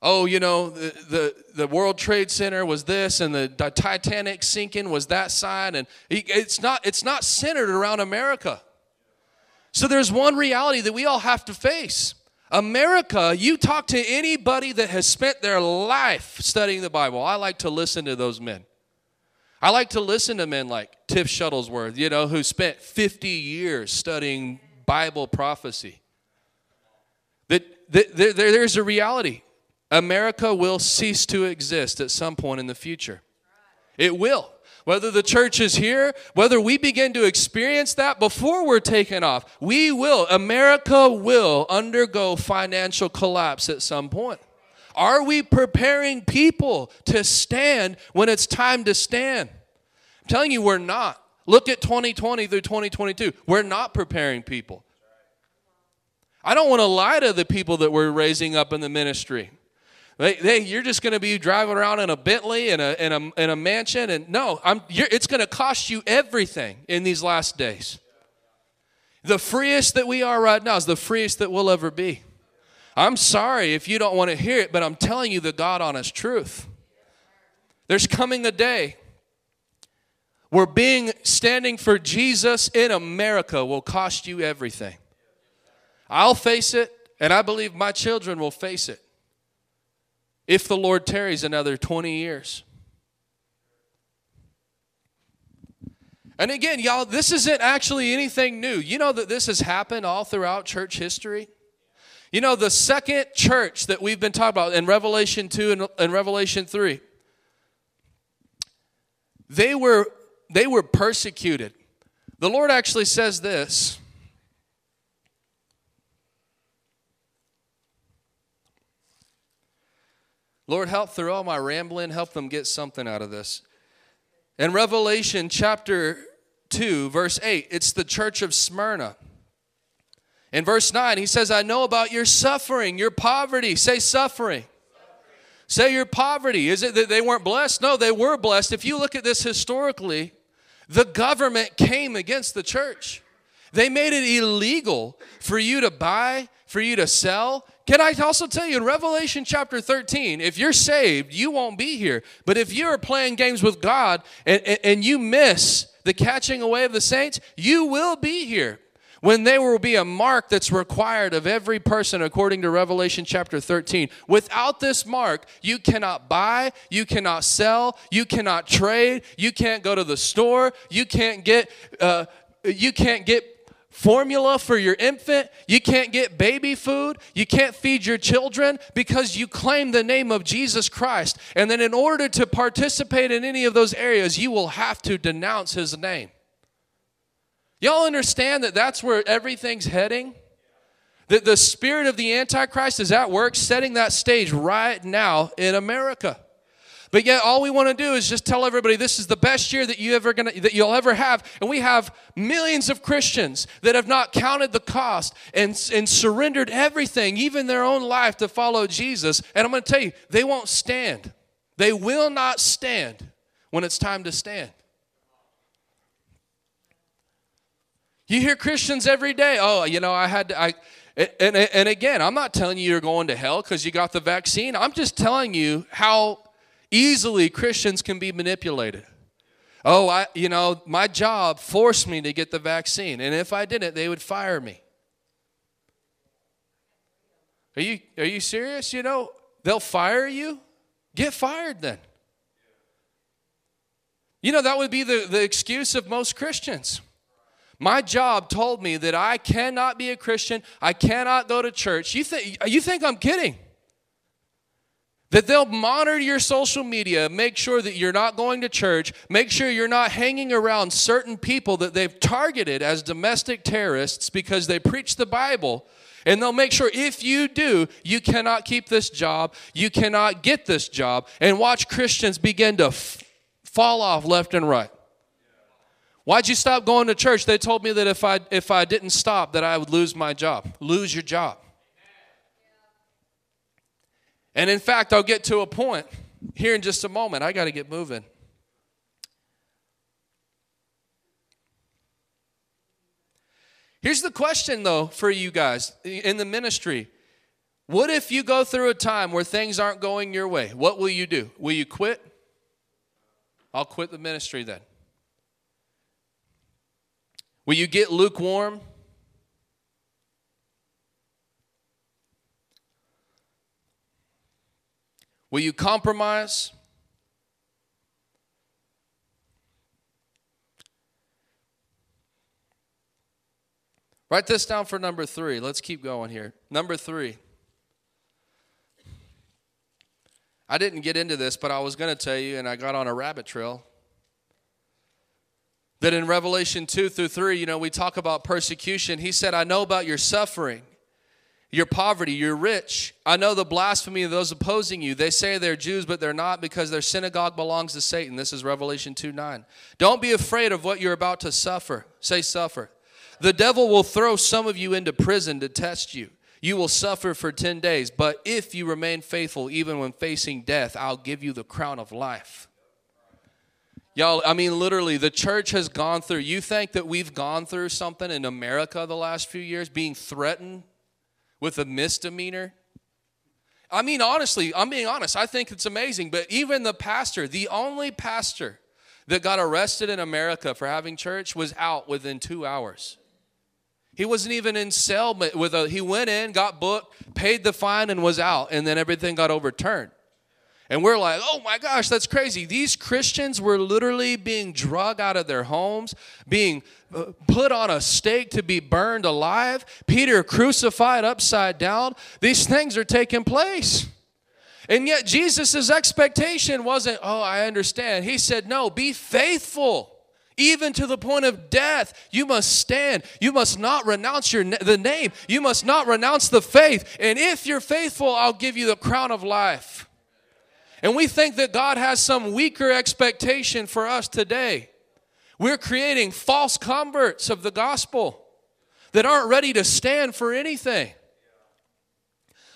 Oh, you know, the, the, the World Trade Center was this, and the, the Titanic sinking was that side, and it's not, it's not centered around America. So there's one reality that we all have to face. America, you talk to anybody that has spent their life studying the Bible. I like to listen to those men. I like to listen to men like Tiff Shuttlesworth, you know, who spent 50 years studying Bible prophecy. That, that there, there's a reality. America will cease to exist at some point in the future. It will. Whether the church is here, whether we begin to experience that before we're taken off, we will. America will undergo financial collapse at some point. Are we preparing people to stand when it's time to stand? I'm telling you, we're not. Look at 2020 through 2022. We're not preparing people. I don't want to lie to the people that we're raising up in the ministry. They, they, you're just going to be driving around in a Bentley and a, in a, in a mansion. And no, it's going to cost you everything in these last days. The freest that we are right now is the freest that we'll ever be. I'm sorry if you don't want to hear it, but I'm telling you the God honest truth. There's coming a day where being standing for Jesus in America will cost you everything. I'll face it, and I believe my children will face it if the Lord tarries another 20 years. And again, y'all, this isn't actually anything new. You know that this has happened all throughout church history. You know, the second church that we've been talking about in Revelation 2 and, and Revelation 3, they were, they were persecuted. The Lord actually says this Lord, help through all my rambling, help them get something out of this. In Revelation chapter 2, verse 8, it's the church of Smyrna. In verse 9, he says, I know about your suffering, your poverty. Say suffering. Say your poverty. Is it that they weren't blessed? No, they were blessed. If you look at this historically, the government came against the church. They made it illegal for you to buy, for you to sell, can I also tell you in Revelation chapter 13, if you're saved, you won't be here. But if you're playing games with God and, and, and you miss the catching away of the saints, you will be here when there will be a mark that's required of every person according to Revelation chapter 13. Without this mark, you cannot buy, you cannot sell, you cannot trade, you can't go to the store, you can't get uh, you can't get formula for your infant. You can't get baby food. You can't feed your children because you claim the name of Jesus Christ. And then, in order to participate in any of those areas, you will have to denounce his name. Y'all understand that that's where everything's heading? That the spirit of the Antichrist is at work setting that stage right now in America. But yet all we want to do is just tell everybody this is the best year that you ever gonna that you'll ever have. And we have millions of Christians that have not counted the cost and, and surrendered everything, even their own life, to follow Jesus. And I'm gonna tell you, they won't stand. They will not stand when it's time to stand. You hear Christians every day, oh, you know, I had to, I, and, and again, I'm not telling you you're going to hell because you got the vaccine. I'm just telling you how easily Christians can be manipulated. Oh, I, you know, my job forced me to get the vaccine, and if I didn't, they would fire me. Are you, are you serious? You know, they'll fire you? Get fired then. You know, that would be the, the excuse of most Christians. My job told me that I cannot be a Christian, I cannot go to church. You, think you think I'm kidding? That they'll monitor your social media, make sure that you're not going to church, make sure you're not hanging around certain people that they've targeted as domestic terrorists because they preach the Bible. And they'll make sure if you do, you cannot keep this job, you cannot get this job, and watch Christians begin to f- fall off left and right. Why'd you stop going to church? They told me that if I if I didn't stop that I would lose my job. Lose your job. And in fact, I'll get to a point here in just a moment. I got to get moving. Here's the question, though, for you guys in the ministry. What if you go through a time where things aren't going your way? What will you do? Will you quit? I'll quit the ministry then. Will you get lukewarm? Will you compromise? Write this down for number three. Let's keep going here. Number three. I didn't get into this, but I was going to tell you, and I got on a rabbit trail. That in Revelation 2 through 3, you know, we talk about persecution. He said, I know about your suffering your poverty, you're rich. I know the blasphemy of those opposing you. They say they're Jews, but they're not because their synagogue belongs to Satan. This is Revelation 2 9. Don't be afraid of what you're about to suffer. Say, suffer. The devil will throw some of you into prison to test you. You will suffer for 10 days, but if you remain faithful, even when facing death, I'll give you the crown of life. Y'all, I mean, literally, the church has gone through. You think that we've gone through something in America the last few years, being threatened with a misdemeanor. I mean, honestly, I'm being honest. I think it's amazing. But even the pastor, the only pastor that got arrested in America for having church, was out within two hours. He wasn't even in cell with a. He went in, got booked, paid the fine, and was out, and then everything got overturned. And we're like, oh my gosh, that's crazy. These Christians were literally being drug out of their homes, being uh, put on a stake to be burned alive, Peter crucified upside down. These things are taking place. And yet, Jesus' expectation wasn't, oh, I understand. He said, no, be faithful. Even to the point of death, you must stand. You must not renounce your the name. You must not renounce the faith. And if you're faithful, I'll give you the crown of life. And we think that God has some weaker expectation for us today. We're creating false converts of the gospel that aren't ready to stand for anything.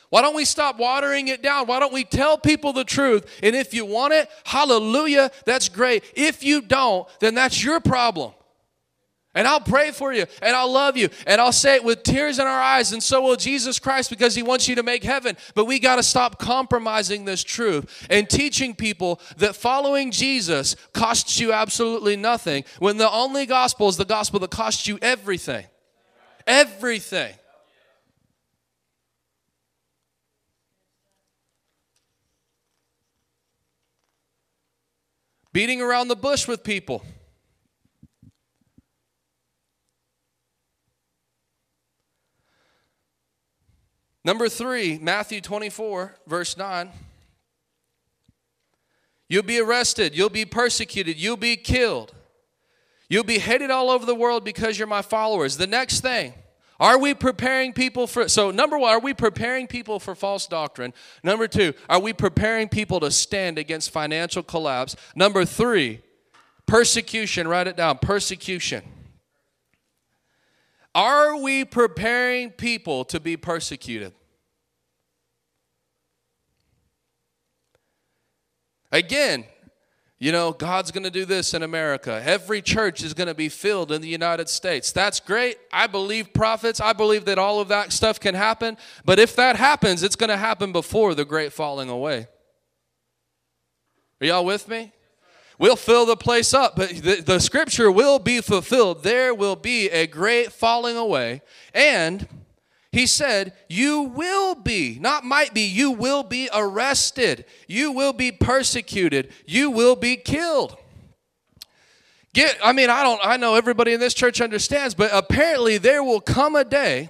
Why don't we stop watering it down? Why don't we tell people the truth? And if you want it, hallelujah, that's great. If you don't, then that's your problem. And I'll pray for you and I'll love you and I'll say it with tears in our eyes, and so will Jesus Christ because He wants you to make heaven. But we got to stop compromising this truth and teaching people that following Jesus costs you absolutely nothing when the only gospel is the gospel that costs you everything. Everything. Beating around the bush with people. Number three, Matthew 24, verse 9. You'll be arrested, you'll be persecuted, you'll be killed. You'll be hated all over the world because you're my followers. The next thing, are we preparing people for so number 1, are we preparing people for false doctrine? Number 2, are we preparing people to stand against financial collapse? Number 3, persecution, write it down, persecution. Are we preparing people to be persecuted? Again, you know, God's going to do this in America. Every church is going to be filled in the United States. That's great. I believe prophets. I believe that all of that stuff can happen. But if that happens, it's going to happen before the great falling away. Are y'all with me? We'll fill the place up, but the, the scripture will be fulfilled. There will be a great falling away. And he said, You will be, not might be, you will be arrested. You will be persecuted. You will be killed. Get, I mean, I don't, I know everybody in this church understands, but apparently there will come a day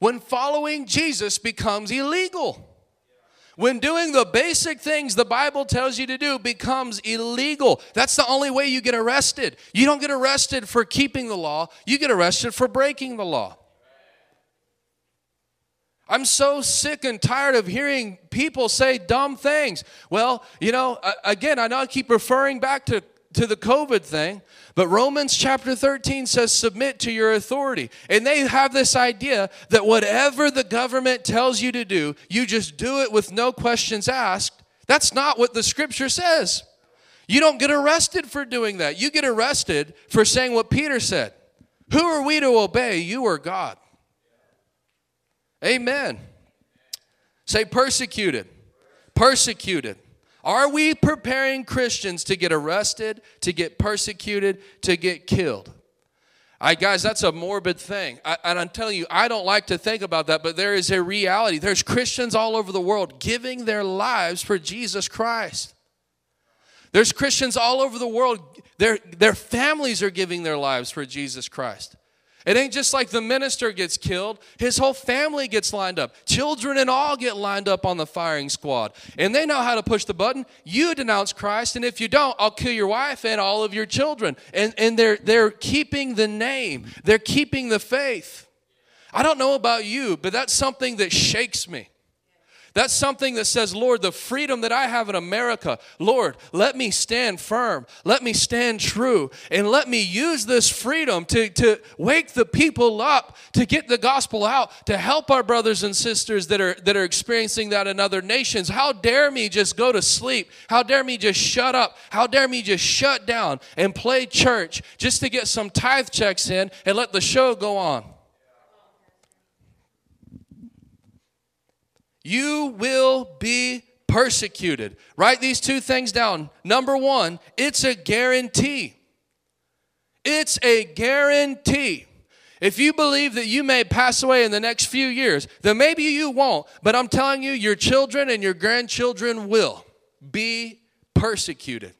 when following Jesus becomes illegal. When doing the basic things the Bible tells you to do becomes illegal. That's the only way you get arrested. You don't get arrested for keeping the law, you get arrested for breaking the law. I'm so sick and tired of hearing people say dumb things. Well, you know, again, I know I keep referring back to, to the COVID thing, but Romans chapter 13 says, submit to your authority. And they have this idea that whatever the government tells you to do, you just do it with no questions asked. That's not what the scripture says. You don't get arrested for doing that. You get arrested for saying what Peter said Who are we to obey, you or God? Amen. Say persecuted. Persecuted. Are we preparing Christians to get arrested, to get persecuted, to get killed? I guys, that's a morbid thing. I, and I'm telling you, I don't like to think about that, but there is a reality. There's Christians all over the world giving their lives for Jesus Christ. There's Christians all over the world, their, their families are giving their lives for Jesus Christ. It ain't just like the minister gets killed, his whole family gets lined up. Children and all get lined up on the firing squad. And they know how to push the button. You denounce Christ, and if you don't, I'll kill your wife and all of your children. And, and they're, they're keeping the name, they're keeping the faith. I don't know about you, but that's something that shakes me. That's something that says, Lord, the freedom that I have in America, Lord, let me stand firm. Let me stand true. And let me use this freedom to, to wake the people up, to get the gospel out, to help our brothers and sisters that are, that are experiencing that in other nations. How dare me just go to sleep? How dare me just shut up? How dare me just shut down and play church just to get some tithe checks in and let the show go on? You will be persecuted. Write these two things down. Number one, it's a guarantee. It's a guarantee. If you believe that you may pass away in the next few years, then maybe you won't. But I'm telling you, your children and your grandchildren will be persecuted.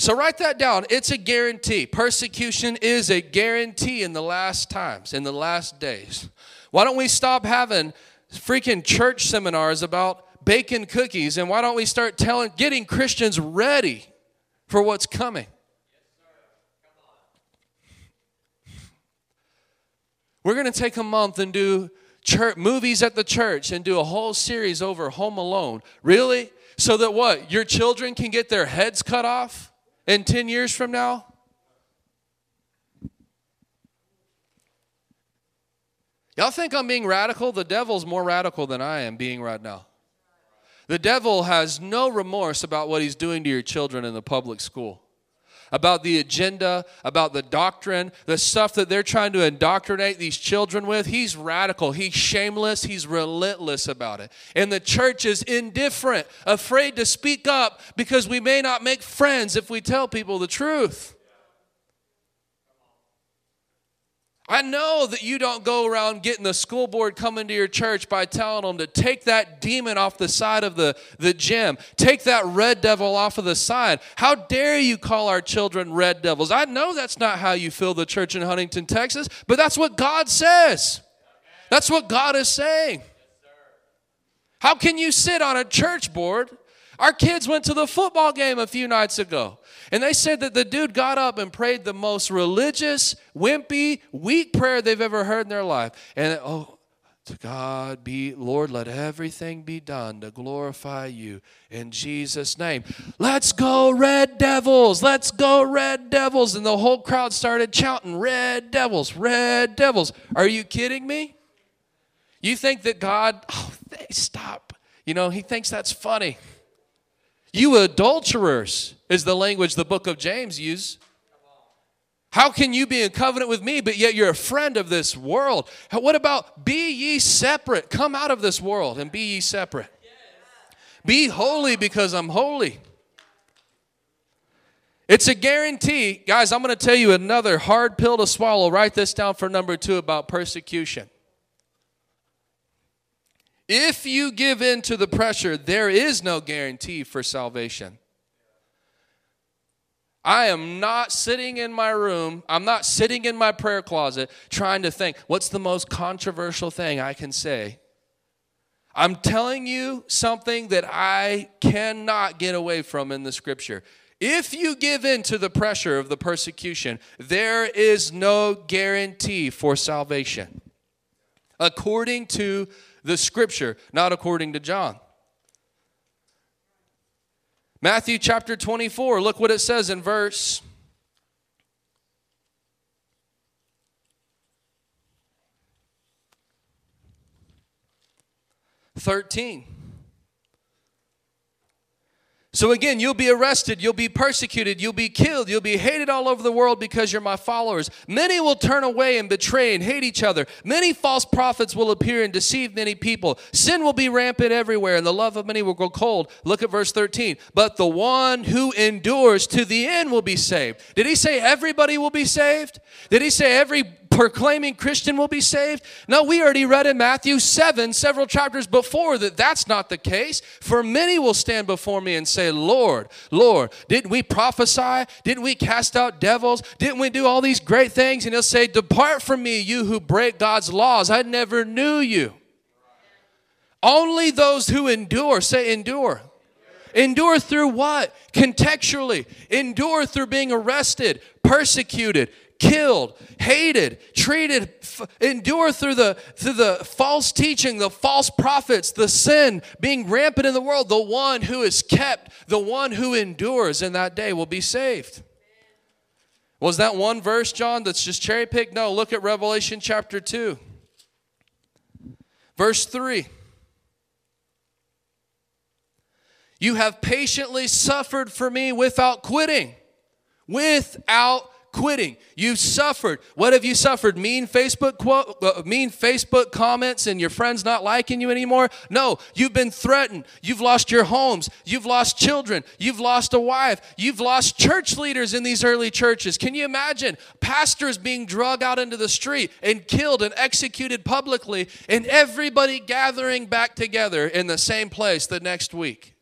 So write that down. It's a guarantee. Persecution is a guarantee in the last times, in the last days. Why don't we stop having freaking church seminars about baking cookies and why don't we start telling getting Christians ready for what's coming? We're going to take a month and do church, movies at the church and do a whole series over Home Alone. Really? So that what? Your children can get their heads cut off? In 10 years from now? Y'all think I'm being radical? The devil's more radical than I am being right now. The devil has no remorse about what he's doing to your children in the public school about the agenda, about the doctrine, the stuff that they're trying to indoctrinate these children with. He's radical, he's shameless, he's relentless about it. And the church is indifferent, afraid to speak up because we may not make friends if we tell people the truth. I know that you don't go around getting the school board coming to your church by telling them to take that demon off the side of the, the gym, take that red devil off of the side. How dare you call our children red devils? I know that's not how you fill the church in Huntington, Texas, but that's what God says. That's what God is saying. How can you sit on a church board? Our kids went to the football game a few nights ago, and they said that the dude got up and prayed the most religious, wimpy, weak prayer they've ever heard in their life. And oh, to God be, Lord, let everything be done to glorify you in Jesus' name. Let's go, Red Devils! Let's go, Red Devils! And the whole crowd started shouting, Red Devils, Red Devils. Are you kidding me? You think that God, oh, stop. You know, he thinks that's funny. You adulterers is the language the book of James uses. How can you be in covenant with me, but yet you're a friend of this world? What about be ye separate? Come out of this world and be ye separate. Be holy because I'm holy. It's a guarantee. Guys, I'm going to tell you another hard pill to swallow. Write this down for number two about persecution. If you give in to the pressure, there is no guarantee for salvation. I am not sitting in my room, I'm not sitting in my prayer closet trying to think, what's the most controversial thing I can say? I'm telling you something that I cannot get away from in the scripture. If you give in to the pressure of the persecution, there is no guarantee for salvation. According to the scripture, not according to John. Matthew chapter 24, look what it says in verse 13. So again, you'll be arrested, you'll be persecuted, you'll be killed, you'll be hated all over the world because you're my followers. Many will turn away and betray and hate each other. Many false prophets will appear and deceive many people. Sin will be rampant everywhere, and the love of many will grow cold. Look at verse 13. But the one who endures to the end will be saved. Did he say everybody will be saved? Did he say every proclaiming Christian will be saved? No, we already read in Matthew 7, several chapters before, that that's not the case. For many will stand before me and say, Lord, Lord, didn't we prophesy? Didn't we cast out devils? Didn't we do all these great things? And he'll say, Depart from me, you who break God's laws. I never knew you. Only those who endure, say, endure. Endure through what? Contextually. Endure through being arrested, persecuted, killed, hated, treated, f- endure through the through the false teaching, the false prophets, the sin being rampant in the world, the one who is kept, the one who endures in that day will be saved. Was that one verse, John, that's just cherry picked? No, look at Revelation chapter 2. Verse 3. You have patiently suffered for me without quitting. Without quitting. You've suffered. What have you suffered? Mean Facebook quote, uh, mean Facebook comments and your friends not liking you anymore? No, you've been threatened. You've lost your homes. You've lost children. You've lost a wife. You've lost church leaders in these early churches. Can you imagine pastors being drug out into the street and killed and executed publicly and everybody gathering back together in the same place the next week?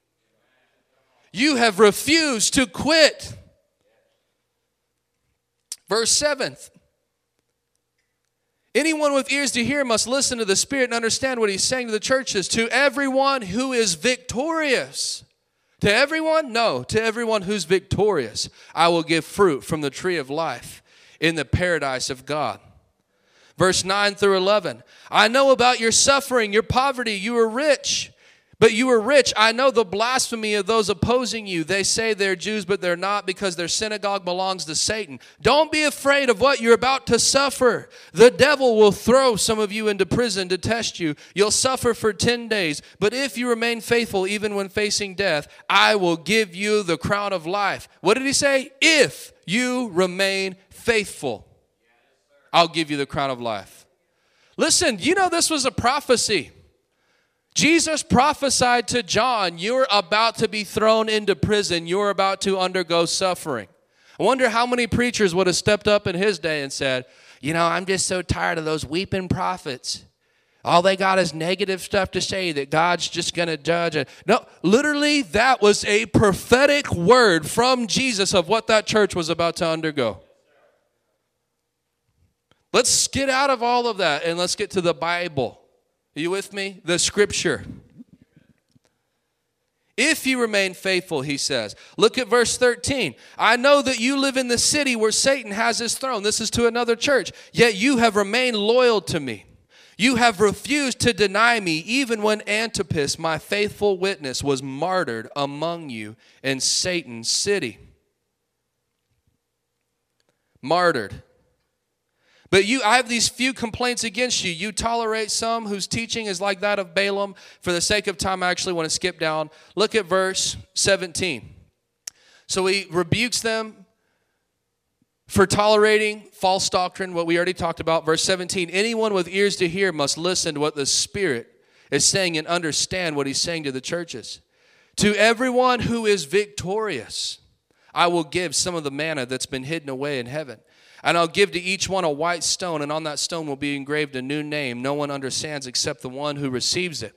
You have refused to quit. Verse 7 Anyone with ears to hear must listen to the Spirit and understand what he's saying to the churches. To everyone who is victorious. To everyone? No, to everyone who's victorious, I will give fruit from the tree of life in the paradise of God. Verse 9 through 11 I know about your suffering, your poverty, you are rich. But you are rich. I know the blasphemy of those opposing you. They say they're Jews, but they're not because their synagogue belongs to Satan. Don't be afraid of what you're about to suffer. The devil will throw some of you into prison to test you. You'll suffer for 10 days. But if you remain faithful, even when facing death, I will give you the crown of life. What did he say? If you remain faithful, I'll give you the crown of life. Listen, you know this was a prophecy. Jesus prophesied to John, You're about to be thrown into prison, you're about to undergo suffering. I wonder how many preachers would have stepped up in his day and said, You know, I'm just so tired of those weeping prophets. All they got is negative stuff to say that God's just going to judge. it. No, literally, that was a prophetic word from Jesus of what that church was about to undergo. Let's get out of all of that and let's get to the Bible. Are you with me? The scripture. If you remain faithful, he says. Look at verse 13. I know that you live in the city where Satan has his throne. This is to another church. Yet you have remained loyal to me. You have refused to deny me, even when Antipas, my faithful witness, was martyred among you in Satan's city. Martyred. But you, I have these few complaints against you. You tolerate some whose teaching is like that of Balaam. For the sake of time, I actually want to skip down. Look at verse 17. So he rebukes them for tolerating false doctrine, what we already talked about. Verse 17 Anyone with ears to hear must listen to what the Spirit is saying and understand what he's saying to the churches. To everyone who is victorious, I will give some of the manna that's been hidden away in heaven. And I'll give to each one a white stone, and on that stone will be engraved a new name no one understands except the one who receives it.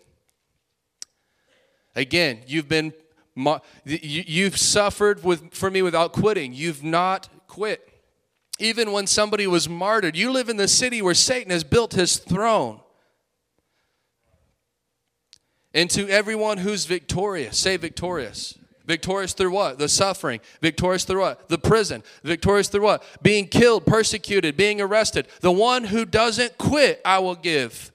Again, you've been you've suffered with, for me without quitting. You've not quit. Even when somebody was martyred, you live in the city where Satan has built his throne. And to everyone who's victorious, say victorious. Victorious through what? The suffering. Victorious through what? The prison. Victorious through what? Being killed, persecuted, being arrested. The one who doesn't quit, I will give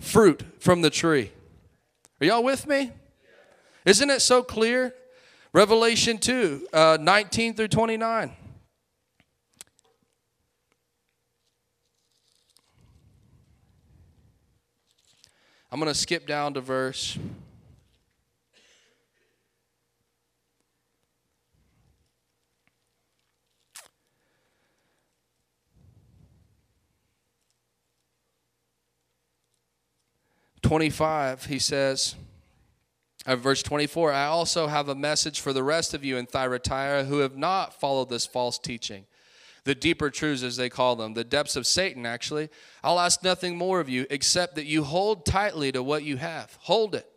fruit from the tree. Are y'all with me? Isn't it so clear? Revelation 2, uh, 19 through 29. I'm going to skip down to verse 25, he says, uh, verse 24, I also have a message for the rest of you in Thyatira who have not followed this false teaching. The deeper truths, as they call them, the depths of Satan, actually. I'll ask nothing more of you except that you hold tightly to what you have. Hold it.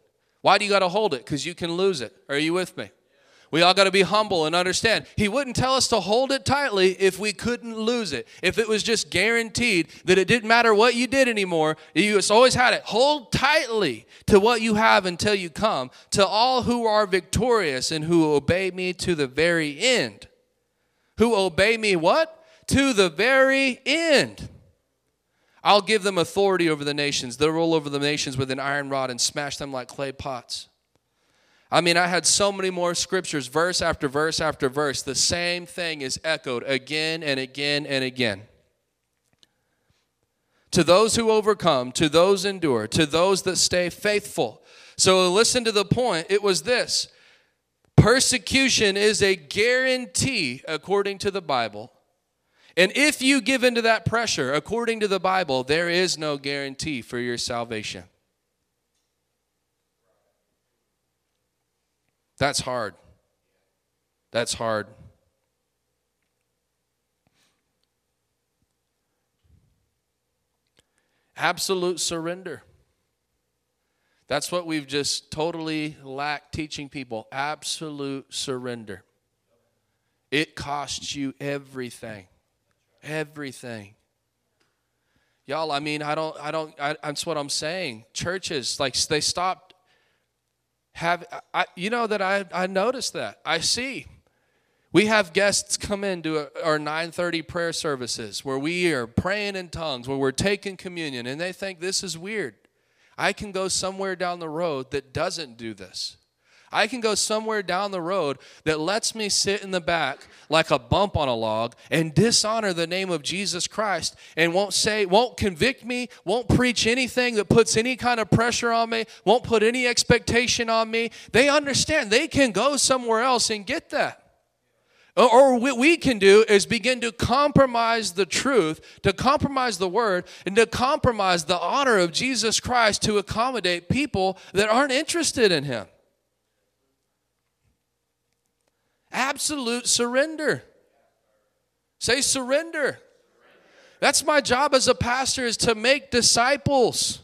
Why do you got to hold it? Because you can lose it. Are you with me? We all got to be humble and understand. He wouldn't tell us to hold it tightly if we couldn't lose it. If it was just guaranteed that it didn't matter what you did anymore, you just always had it. Hold tightly to what you have until you come. To all who are victorious and who obey me to the very end. Who obey me what? To the very end. I'll give them authority over the nations. They'll roll over the nations with an iron rod and smash them like clay pots. I mean, I had so many more scriptures, verse after verse after verse. The same thing is echoed again and again and again. To those who overcome, to those endure, to those that stay faithful. So listen to the point. It was this persecution is a guarantee according to the Bible. And if you give into that pressure, according to the Bible, there is no guarantee for your salvation. That's hard. That's hard. Absolute surrender. That's what we've just totally lacked teaching people. Absolute surrender. It costs you everything. Everything. Y'all, I mean, I don't, I don't, I, that's what I'm saying. Churches, like, they stopped have I, you know that I, I noticed that. I see. We have guests come into our 9:30 prayer services where we are praying in tongues where we're taking communion and they think this is weird. I can go somewhere down the road that doesn't do this I can go somewhere down the road that lets me sit in the back like a bump on a log and dishonor the name of Jesus Christ and won't say, won't convict me, won't preach anything that puts any kind of pressure on me, won't put any expectation on me. They understand they can go somewhere else and get that. Or what we can do is begin to compromise the truth, to compromise the word, and to compromise the honor of Jesus Christ to accommodate people that aren't interested in him. Absolute surrender. Say surrender. That's my job as a pastor is to make disciples.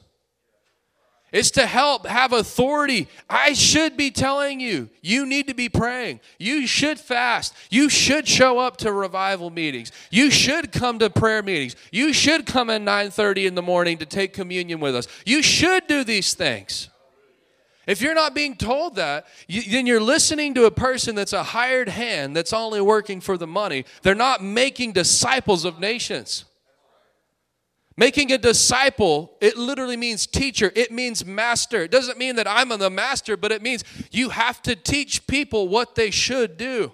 It's to help have authority. I should be telling you, you need to be praying. You should fast. You should show up to revival meetings. You should come to prayer meetings. You should come at 9:30 in the morning to take communion with us. You should do these things. If you're not being told that, you, then you're listening to a person that's a hired hand that's only working for the money. They're not making disciples of nations. Making a disciple, it literally means teacher, it means master. It doesn't mean that I'm the master, but it means you have to teach people what they should do.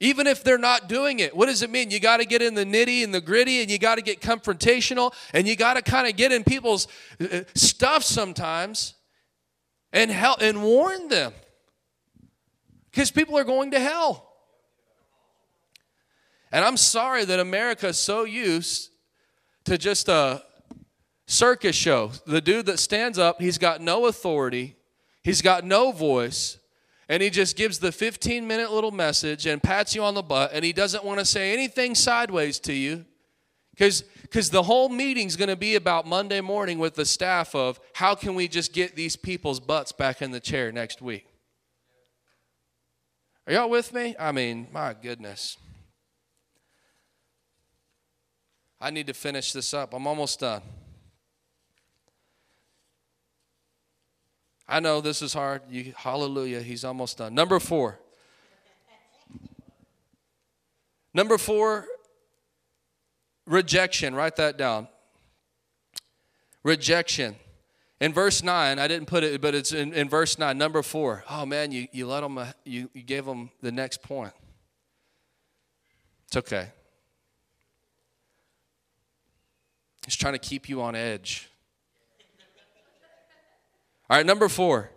Even if they're not doing it, what does it mean? You got to get in the nitty and the gritty, and you got to get confrontational, and you got to kind of get in people's uh, stuff sometimes and help and warn them because people are going to hell. And I'm sorry that America is so used to just a circus show. The dude that stands up, he's got no authority, he's got no voice, and he just gives the 15 minute little message and pats you on the butt, and he doesn't want to say anything sideways to you. Because because the whole meeting's going to be about Monday morning with the staff of how can we just get these people's butts back in the chair next week. Are y'all with me? I mean, my goodness. I need to finish this up. I'm almost done. I know this is hard. You, hallelujah, he's almost done. Number four. Number four, rejection. Write that down. Rejection. In verse 9, I didn't put it, but it's in, in verse 9, number 4. Oh man, you, you let them, uh, you, you gave them the next point. It's okay. He's trying to keep you on edge. All right, number 4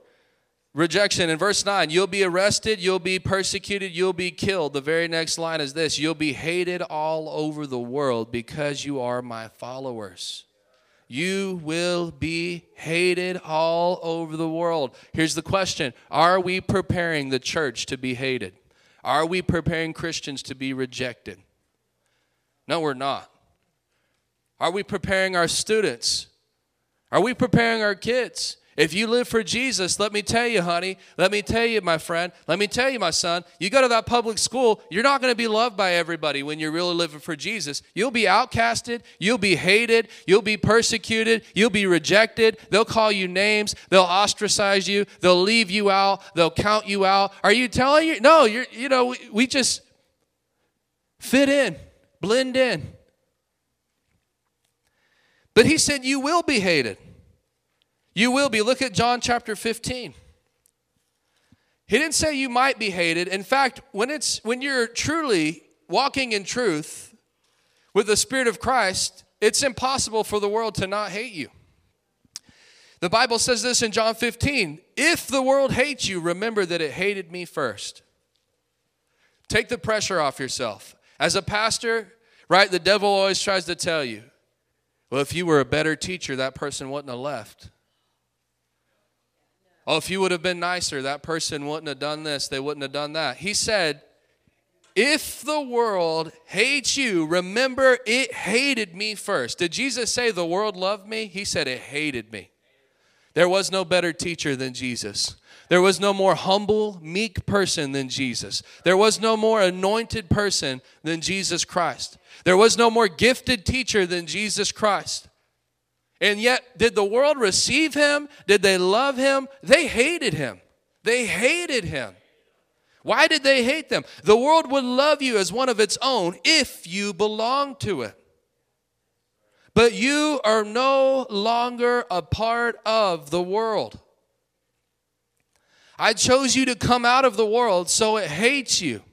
rejection. In verse 9, you'll be arrested, you'll be persecuted, you'll be killed. The very next line is this you'll be hated all over the world because you are my followers. You will be hated all over the world. Here's the question Are we preparing the church to be hated? Are we preparing Christians to be rejected? No, we're not. Are we preparing our students? Are we preparing our kids? If you live for Jesus, let me tell you, honey, let me tell you, my friend, let me tell you, my son, you go to that public school, you're not going to be loved by everybody when you're really living for Jesus. You'll be outcasted, you'll be hated, you'll be persecuted, you'll be rejected. They'll call you names, they'll ostracize you, they'll leave you out, they'll count you out. Are you telling you? No, you're, you know, we, we just fit in, blend in. But he said, You will be hated. You will be. Look at John chapter 15. He didn't say you might be hated. In fact, when it's when you're truly walking in truth with the spirit of Christ, it's impossible for the world to not hate you. The Bible says this in John 15, if the world hates you, remember that it hated me first. Take the pressure off yourself. As a pastor, right, the devil always tries to tell you, well, if you were a better teacher, that person wouldn't have left. Oh, if you would have been nicer, that person wouldn't have done this, they wouldn't have done that. He said, if the world hates you, remember it hated me first. Did Jesus say the world loved me? He said it hated me. There was no better teacher than Jesus. There was no more humble, meek person than Jesus. There was no more anointed person than Jesus Christ. There was no more gifted teacher than Jesus Christ. And yet, did the world receive him? Did they love him? They hated him. They hated him. Why did they hate them? The world would love you as one of its own if you belong to it. But you are no longer a part of the world. I chose you to come out of the world, so it hates you.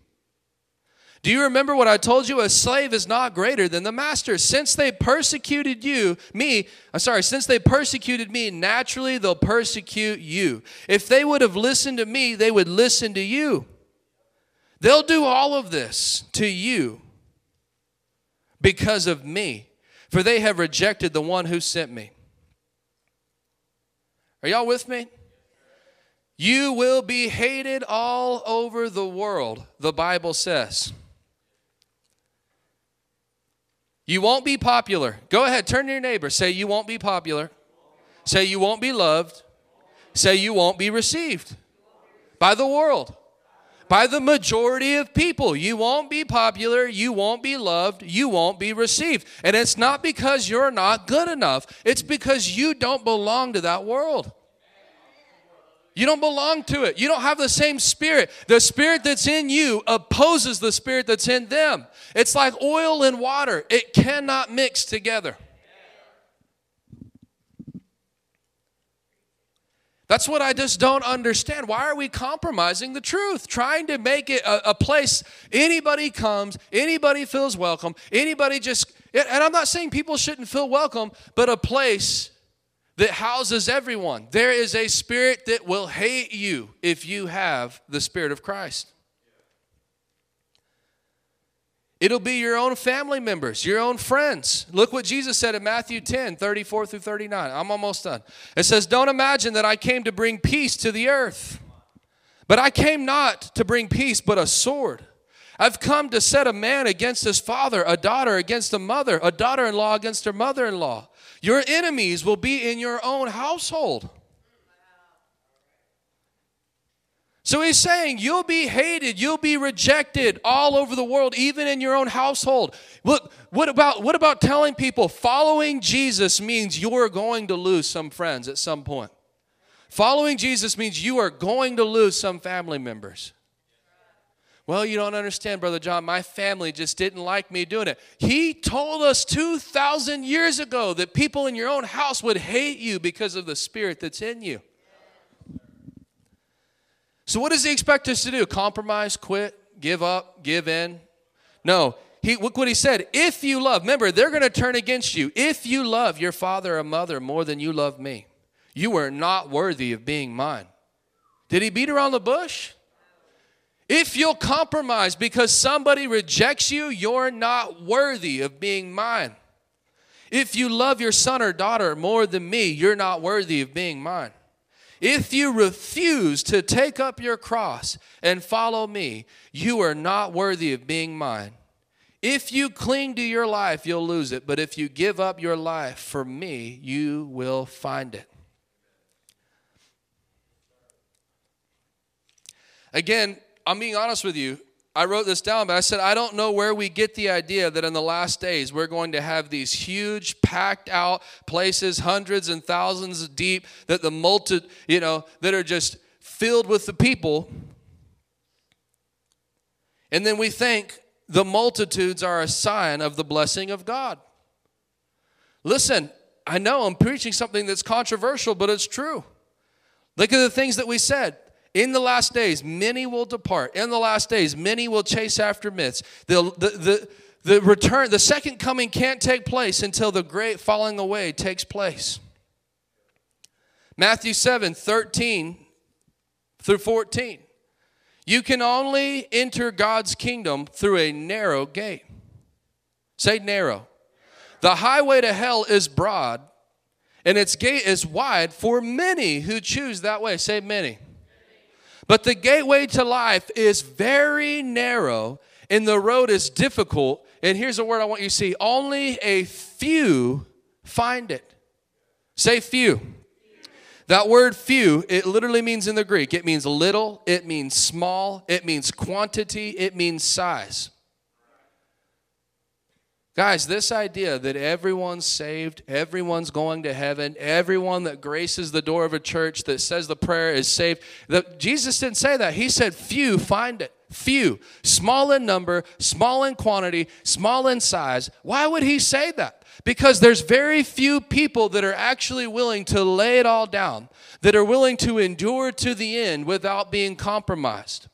Do you remember what I told you? A slave is not greater than the master. Since they persecuted you, me, I'm sorry, since they persecuted me, naturally they'll persecute you. If they would have listened to me, they would listen to you. They'll do all of this to you because of me, for they have rejected the one who sent me. Are y'all with me? You will be hated all over the world, the Bible says. You won't be popular. Go ahead, turn to your neighbor. Say, You won't be popular. Say, You won't be loved. Say, You won't be received by the world, by the majority of people. You won't be popular. You won't be loved. You won't be received. And it's not because you're not good enough, it's because you don't belong to that world. You don't belong to it. You don't have the same spirit. The spirit that's in you opposes the spirit that's in them. It's like oil and water, it cannot mix together. That's what I just don't understand. Why are we compromising the truth? Trying to make it a, a, place anybody comes, anybody feels welcome, anybody just, and I'm not saying people shouldn't feel welcome, but a place that houses everyone. There is a spirit that will hate you if you have the Spirit of Christ. It'll be your own family members, your own friends. Look what Jesus said in Matthew 10 34 through 39. I'm almost done. It says, Don't imagine that I came to bring peace to the earth. But I came not to bring peace, but a sword. I've come to set a man against his father, a daughter against a mother, a daughter in law against her mother in law. Your enemies will be in your own household. So he's saying you'll be hated, you'll be rejected all over the world, even in your own household. Look, what about what about telling people following Jesus means you're going to lose some friends at some point? Following Jesus means you are going to lose some family members. Well, you don't understand, Brother John. My family just didn't like me doing it. He told us 2,000 years ago that people in your own house would hate you because of the spirit that's in you. So, what does he expect us to do? Compromise, quit, give up, give in? No. He, look what he said. If you love, remember, they're going to turn against you. If you love your father or mother more than you love me, you are not worthy of being mine. Did he beat around the bush? If you'll compromise because somebody rejects you, you're not worthy of being mine. If you love your son or daughter more than me, you're not worthy of being mine. If you refuse to take up your cross and follow me, you are not worthy of being mine. If you cling to your life, you'll lose it. But if you give up your life for me, you will find it. Again, I'm being honest with you. I wrote this down, but I said, I don't know where we get the idea that in the last days we're going to have these huge, packed out places, hundreds and thousands deep, that the multi, you know, that are just filled with the people. And then we think the multitudes are a sign of the blessing of God. Listen, I know I'm preaching something that's controversial, but it's true. Look at the things that we said. In the last days, many will depart. In the last days, many will chase after myths. The, the, the, the return, the second coming can't take place until the great falling away takes place. Matthew 7 13 through 14. You can only enter God's kingdom through a narrow gate. Say narrow. The highway to hell is broad, and its gate is wide for many who choose that way. Say many. But the gateway to life is very narrow and the road is difficult. And here's a word I want you to see only a few find it. Say few. That word few, it literally means in the Greek, it means little, it means small, it means quantity, it means size. Guys, this idea that everyone's saved, everyone's going to heaven, everyone that graces the door of a church that says the prayer is saved, Jesus didn't say that. He said, few find it. Few. Small in number, small in quantity, small in size. Why would he say that? Because there's very few people that are actually willing to lay it all down, that are willing to endure to the end without being compromised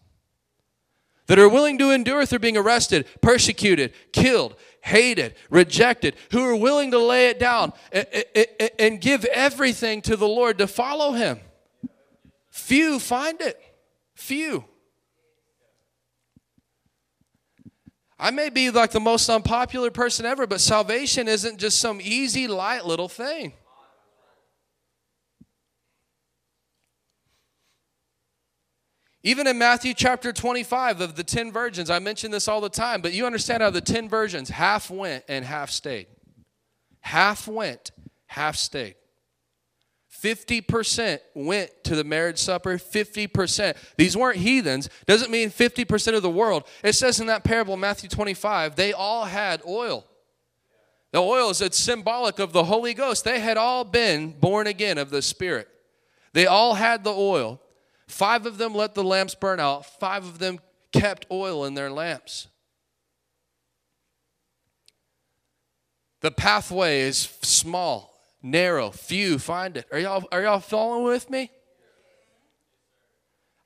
that are willing to endure through being arrested, persecuted, killed, hated, rejected, who are willing to lay it down and give everything to the Lord to follow Him. Few find it. Few. I may be like the most unpopular person ever, but salvation isn't just some easy, light little thing. Even in Matthew chapter 25 of the 10 virgins, I mention this all the time, but you understand how the 10 virgins, half went and half stayed. Half went, half stayed. 50% went to the marriage supper, 50%. These weren't heathens. Doesn't mean 50% of the world. It says in that parable, Matthew 25, they all had oil. The oil is it's symbolic of the Holy Ghost. They had all been born again of the Spirit. They all had the oil. Five of them let the lamps burn out, five of them kept oil in their lamps. The pathway is small, narrow, few find it. Are y'all, are y'all following with me?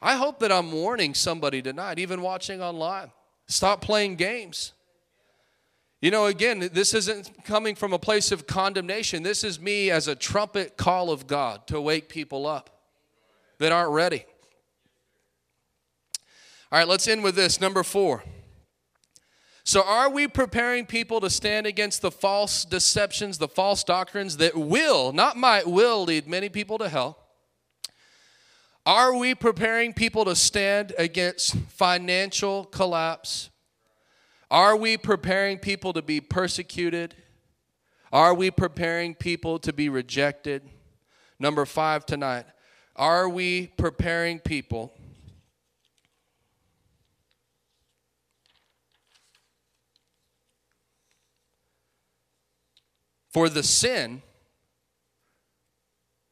I hope that I'm warning somebody tonight, even watching online. Stop playing games. You know, again, this isn't coming from a place of condemnation. This is me as a trumpet call of God to wake people up that aren't ready. All right, let's end with this. Number four. So, are we preparing people to stand against the false deceptions, the false doctrines that will, not might, will lead many people to hell? Are we preparing people to stand against financial collapse? Are we preparing people to be persecuted? Are we preparing people to be rejected? Number five tonight. Are we preparing people for the sin?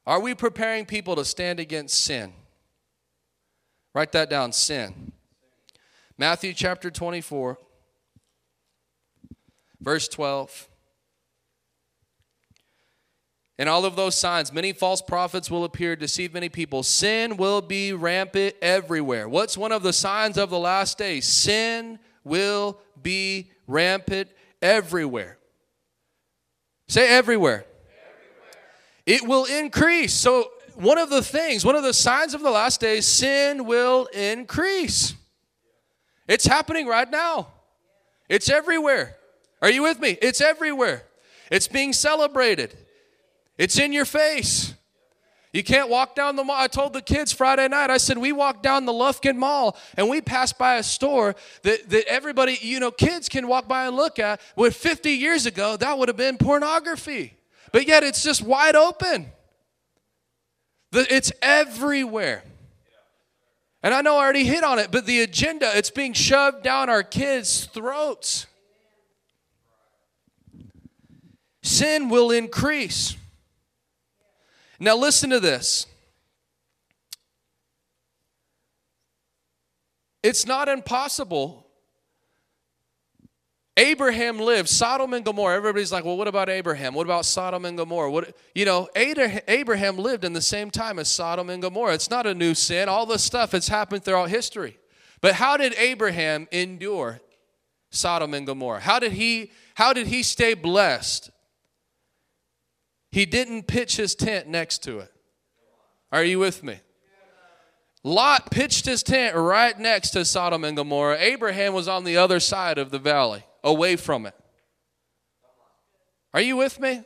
Are we preparing people to stand against sin? Write that down sin. Matthew chapter 24, verse 12. And all of those signs, many false prophets will appear, deceive many people. Sin will be rampant everywhere. What's one of the signs of the last days? Sin will be rampant everywhere. Say everywhere. everywhere. It will increase. So one of the things, one of the signs of the last days, sin will increase. It's happening right now. It's everywhere. Are you with me? It's everywhere. It's being celebrated. It's in your face. You can't walk down the mall. I told the kids Friday night, I said, we walked down the Lufkin Mall and we passed by a store that, that everybody, you know, kids can walk by and look at. With 50 years ago, that would have been pornography. But yet it's just wide open. It's everywhere. And I know I already hit on it, but the agenda, it's being shoved down our kids' throats. Sin will increase. Now, listen to this. It's not impossible Abraham lived, Sodom and Gomorrah. Everybody's like, well, what about Abraham? What about Sodom and Gomorrah? What, you know, Abraham lived in the same time as Sodom and Gomorrah. It's not a new sin. All this stuff has happened throughout history. But how did Abraham endure Sodom and Gomorrah? How did he, how did he stay blessed? He didn't pitch his tent next to it. Are you with me? Lot pitched his tent right next to Sodom and Gomorrah. Abraham was on the other side of the valley away from it. Are you with me?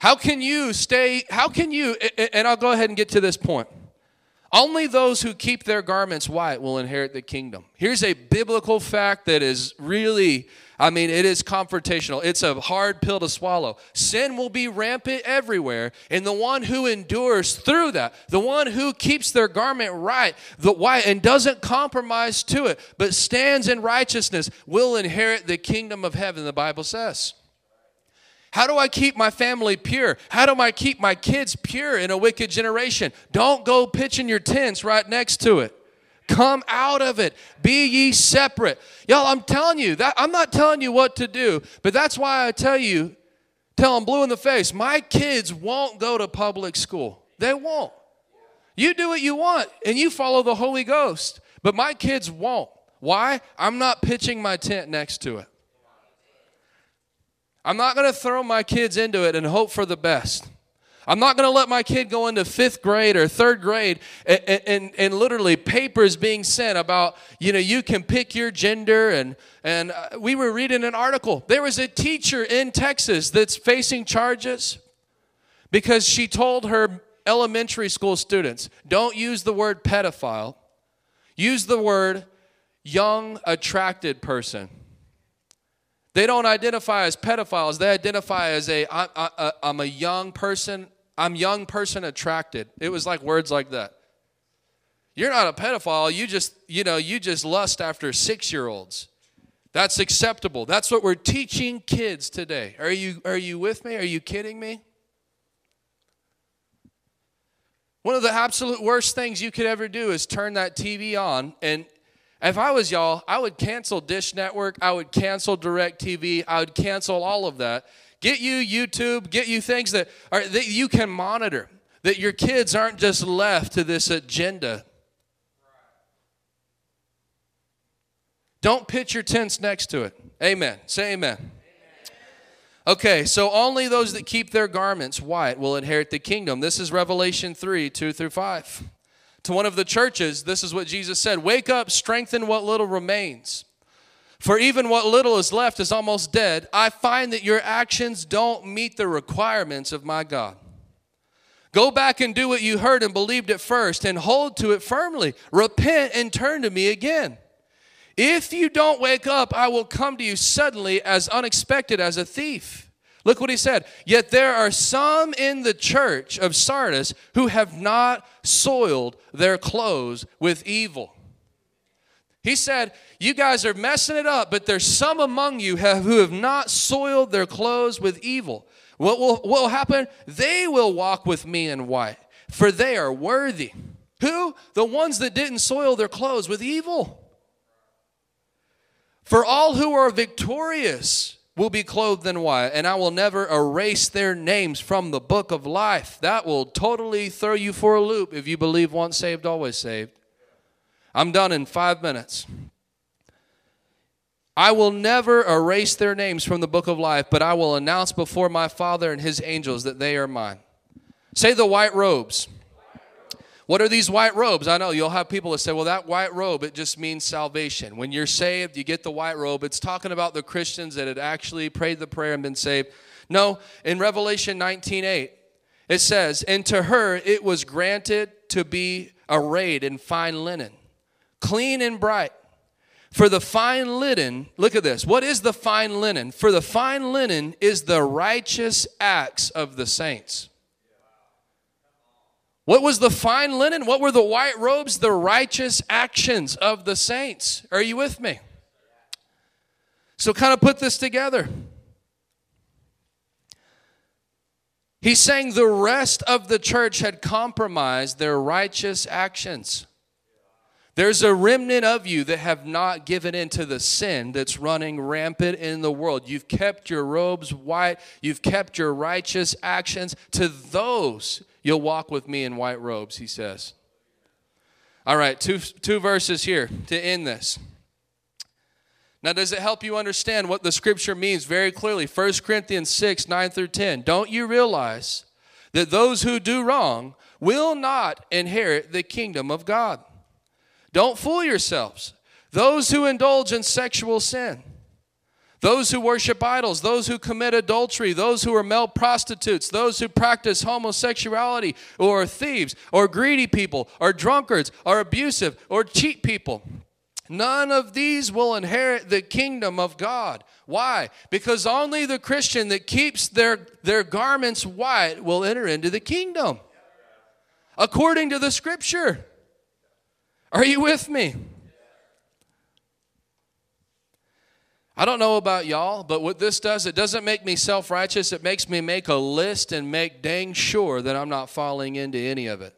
How can you stay? How can you? And I'll go ahead and get to this point. Only those who keep their garments white will inherit the kingdom. Here's a biblical fact that is really, I mean, it is confrontational. It's a hard pill to swallow. Sin will be rampant everywhere, and the one who endures through that, the one who keeps their garment right, the white, and doesn't compromise to it, but stands in righteousness, will inherit the kingdom of heaven, the Bible says. How do I keep my family pure? How do I keep my kids pure in a wicked generation? Don't go pitching your tents right next to it. Come out of it. Be ye separate. Y'all, I'm telling you that I'm not telling you what to do, but that's why I tell you, tell them blue in the face, my kids won't go to public school. They won't. You do what you want and you follow the Holy Ghost, but my kids won't. Why? I'm not pitching my tent next to it. I'm not going to throw my kids into it and hope for the best. I'm not going to let my kid go into fifth grade or third grade and, and, and, literally papers being sent about, you know, you can pick your gender. And, and uh, we were reading an article. There was a teacher in Texas that's facing charges because she told her elementary school students don't use the word pedophile, use the word young, attracted person. They don't identify as pedophiles. They identify as a I, I, I'm a young person. I'm young person attracted. It was like words like that. You're not a pedophile. You just, you know, you just lust after 6-year-olds. That's acceptable. That's what we're teaching kids today. Are you are you with me? Are you kidding me? One of the absolute worst things you could ever do is turn that TV on. And if I was y'all, I would cancel Dish Network, I would cancel DirecTV, I would cancel all of that. Get you YouTube, get you things that, are, that you can monitor, that your kids aren't just left to this agenda. Don't pitch your tents next to it. Amen. Say amen. Okay, so only those that keep their garments white will inherit the kingdom. This is Revelation 3 2 through 5. To one of the churches, this is what Jesus said Wake up, strengthen what little remains. For even what little is left is almost dead. I find that your actions don't meet the requirements of my God. Go back and do what you heard and believed at first and hold to it firmly. Repent and turn to me again. If you don't wake up, I will come to you suddenly as unexpected as a thief. Look what he said. Yet there are some in the church of Sardis who have not soiled their clothes with evil. He said, You guys are messing it up, but there's some among you have, who have not soiled their clothes with evil. What will, what will happen? They will walk with me in white, for they are worthy. Who? The ones that didn't soil their clothes with evil. For all who are victorious will be clothed in white, and I will never erase their names from the book of life. That will totally throw you for a loop if you believe once saved, always saved. I'm done in five minutes. I will never erase their names from the book of life, but I will announce before my Father and his angels that they are mine. Say the white robes. What are these white robes? I know you'll have people that say, well, that white robe, it just means salvation. When you're saved, you get the white robe. It's talking about the Christians that had actually prayed the prayer and been saved. No, in Revelation 19 8, it says, And to her it was granted to be arrayed in fine linen, clean and bright. For the fine linen, look at this. What is the fine linen? For the fine linen is the righteous acts of the saints. What was the fine linen? What were the white robes? The righteous actions of the saints. Are you with me? So, kind of put this together. He's saying the rest of the church had compromised their righteous actions. There's a remnant of you that have not given in to the sin that's running rampant in the world. You've kept your robes white, you've kept your righteous actions. To those, you'll walk with me in white robes, he says. All right, two, two verses here to end this. Now, does it help you understand what the scripture means very clearly? 1 Corinthians 6 9 through 10. Don't you realize that those who do wrong will not inherit the kingdom of God? Don't fool yourselves. Those who indulge in sexual sin, those who worship idols, those who commit adultery, those who are male prostitutes, those who practice homosexuality, or thieves, or greedy people, or drunkards, or abusive, or cheat people. None of these will inherit the kingdom of God. Why? Because only the Christian that keeps their, their garments white will enter into the kingdom. According to the scripture. Are you with me? I don't know about y'all, but what this does, it doesn't make me self righteous. It makes me make a list and make dang sure that I'm not falling into any of it.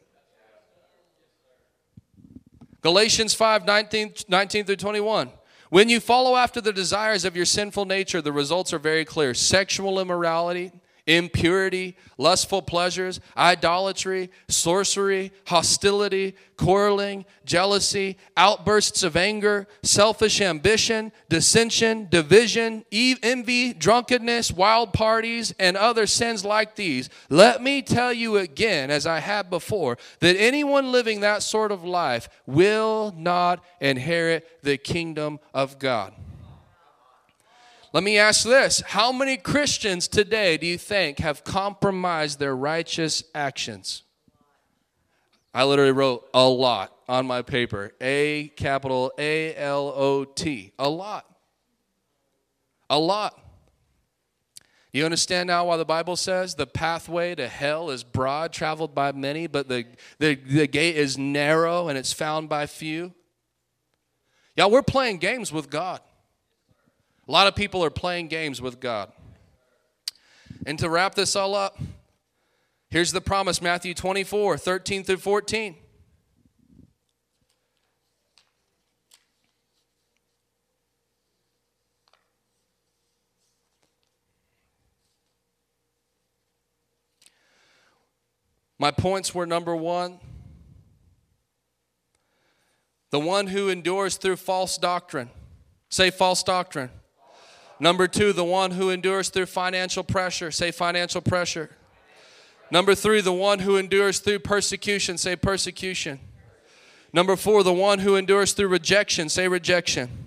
Galatians 5 19, 19 through 21. When you follow after the desires of your sinful nature, the results are very clear sexual immorality impurity, lustful pleasures, idolatry, sorcery, hostility, quarreling, jealousy, outbursts of anger, selfish ambition, dissension, division, envy, drunkenness, wild parties, and other sins like these. Let me tell you again, as I have before, that anyone living that sort of life will not inherit the kingdom of God. Let me ask this How many Christians today do you think have compromised their righteous actions? I literally wrote a lot on my paper A capital A L O T. A lot. A lot. You understand now why the Bible says the pathway to hell is broad, traveled by many, but the, the, the gate is narrow and it's found by few? Y'all, we're playing games with God. A lot of people are playing games with God. And to wrap this all up, Here's the promise Matthew 24, 13 through 14. My points were number one, the one who endures through false doctrine. Say false doctrine. Number two, the one who endures through financial pressure. Say financial pressure. Number three, the one who endures through persecution. Say persecution. Number four, the one who endures through rejection. Say rejection.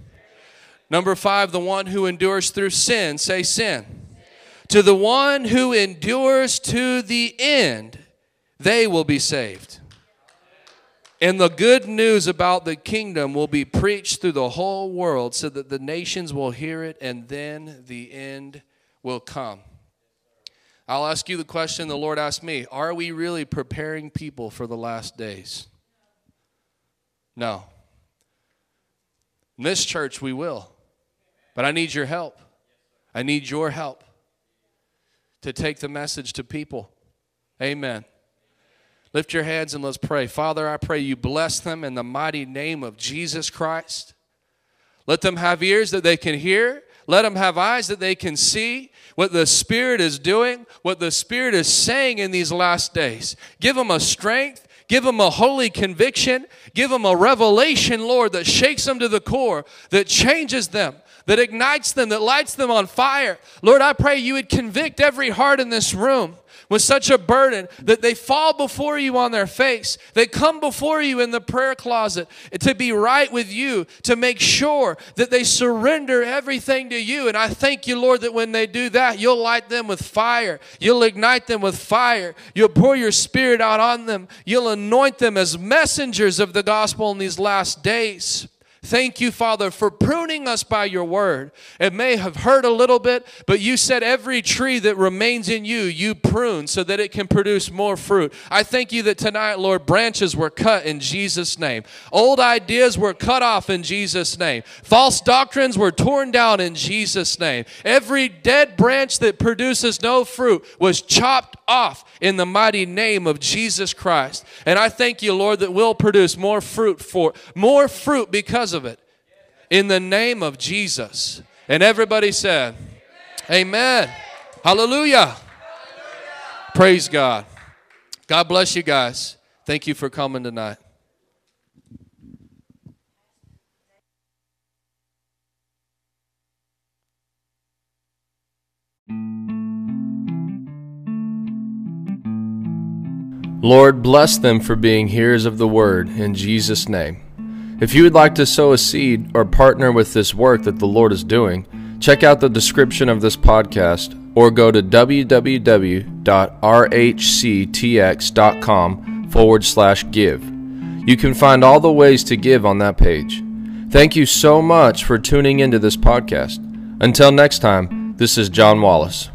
Number five, the one who endures through sin. Say sin. To the one who endures to the end, they will be saved. And the good news about the kingdom will be preached through the whole world so that the nations will hear it and then the end will come. I'll ask you the question the Lord asked me Are we really preparing people for the last days? No. In this church, we will. But I need your help. I need your help to take the message to people. Amen. Lift your hands and let's pray. Father, I pray you bless them in the mighty name of Jesus Christ. Let them have ears that they can hear. Let them have eyes that they can see what the Spirit is doing, what the Spirit is saying in these last days. Give them a strength, give them a holy conviction, give them a revelation, Lord, that shakes them to the core, that changes them, that ignites them, that lights them on fire. Lord, I pray you would convict every heart in this room with such a burden that they fall before you on their face. They come before you in the prayer closet to be right with you, to make sure that they surrender everything to you. And I thank you, Lord, that when they do that, you'll light them with fire. You'll ignite them with fire. You'll pour your spirit out on them. You'll anoint them as messengers of the gospel in these last days. Thank you, Father, for pruning us by your word. It may have hurt a little bit, but you said every tree that remains in you, you prune so that it can produce more fruit. I thank you that tonight, Lord, branches were cut in Jesus' name. Old ideas were cut off in Jesus' name. False doctrines were torn down in Jesus' name. Every dead branch that produces no fruit was chopped off in the mighty name of Jesus Christ. And I thank you, Lord, that we'll produce more fruit for more fruit because of it. In the name of Jesus. And everybody said, Amen. Amen. Hallelujah. Hallelujah. Praise God. God bless you guys. Thank you for coming tonight. Lord, bless them for being hearers of the word in Jesus' name. If you would like to sow a seed or partner with this work that the Lord is doing, check out the description of this podcast or go to www.rhctx.com forward slash give. You can find all the ways to give on that page. Thank you so much for tuning into this podcast. Until next time, this is John Wallace.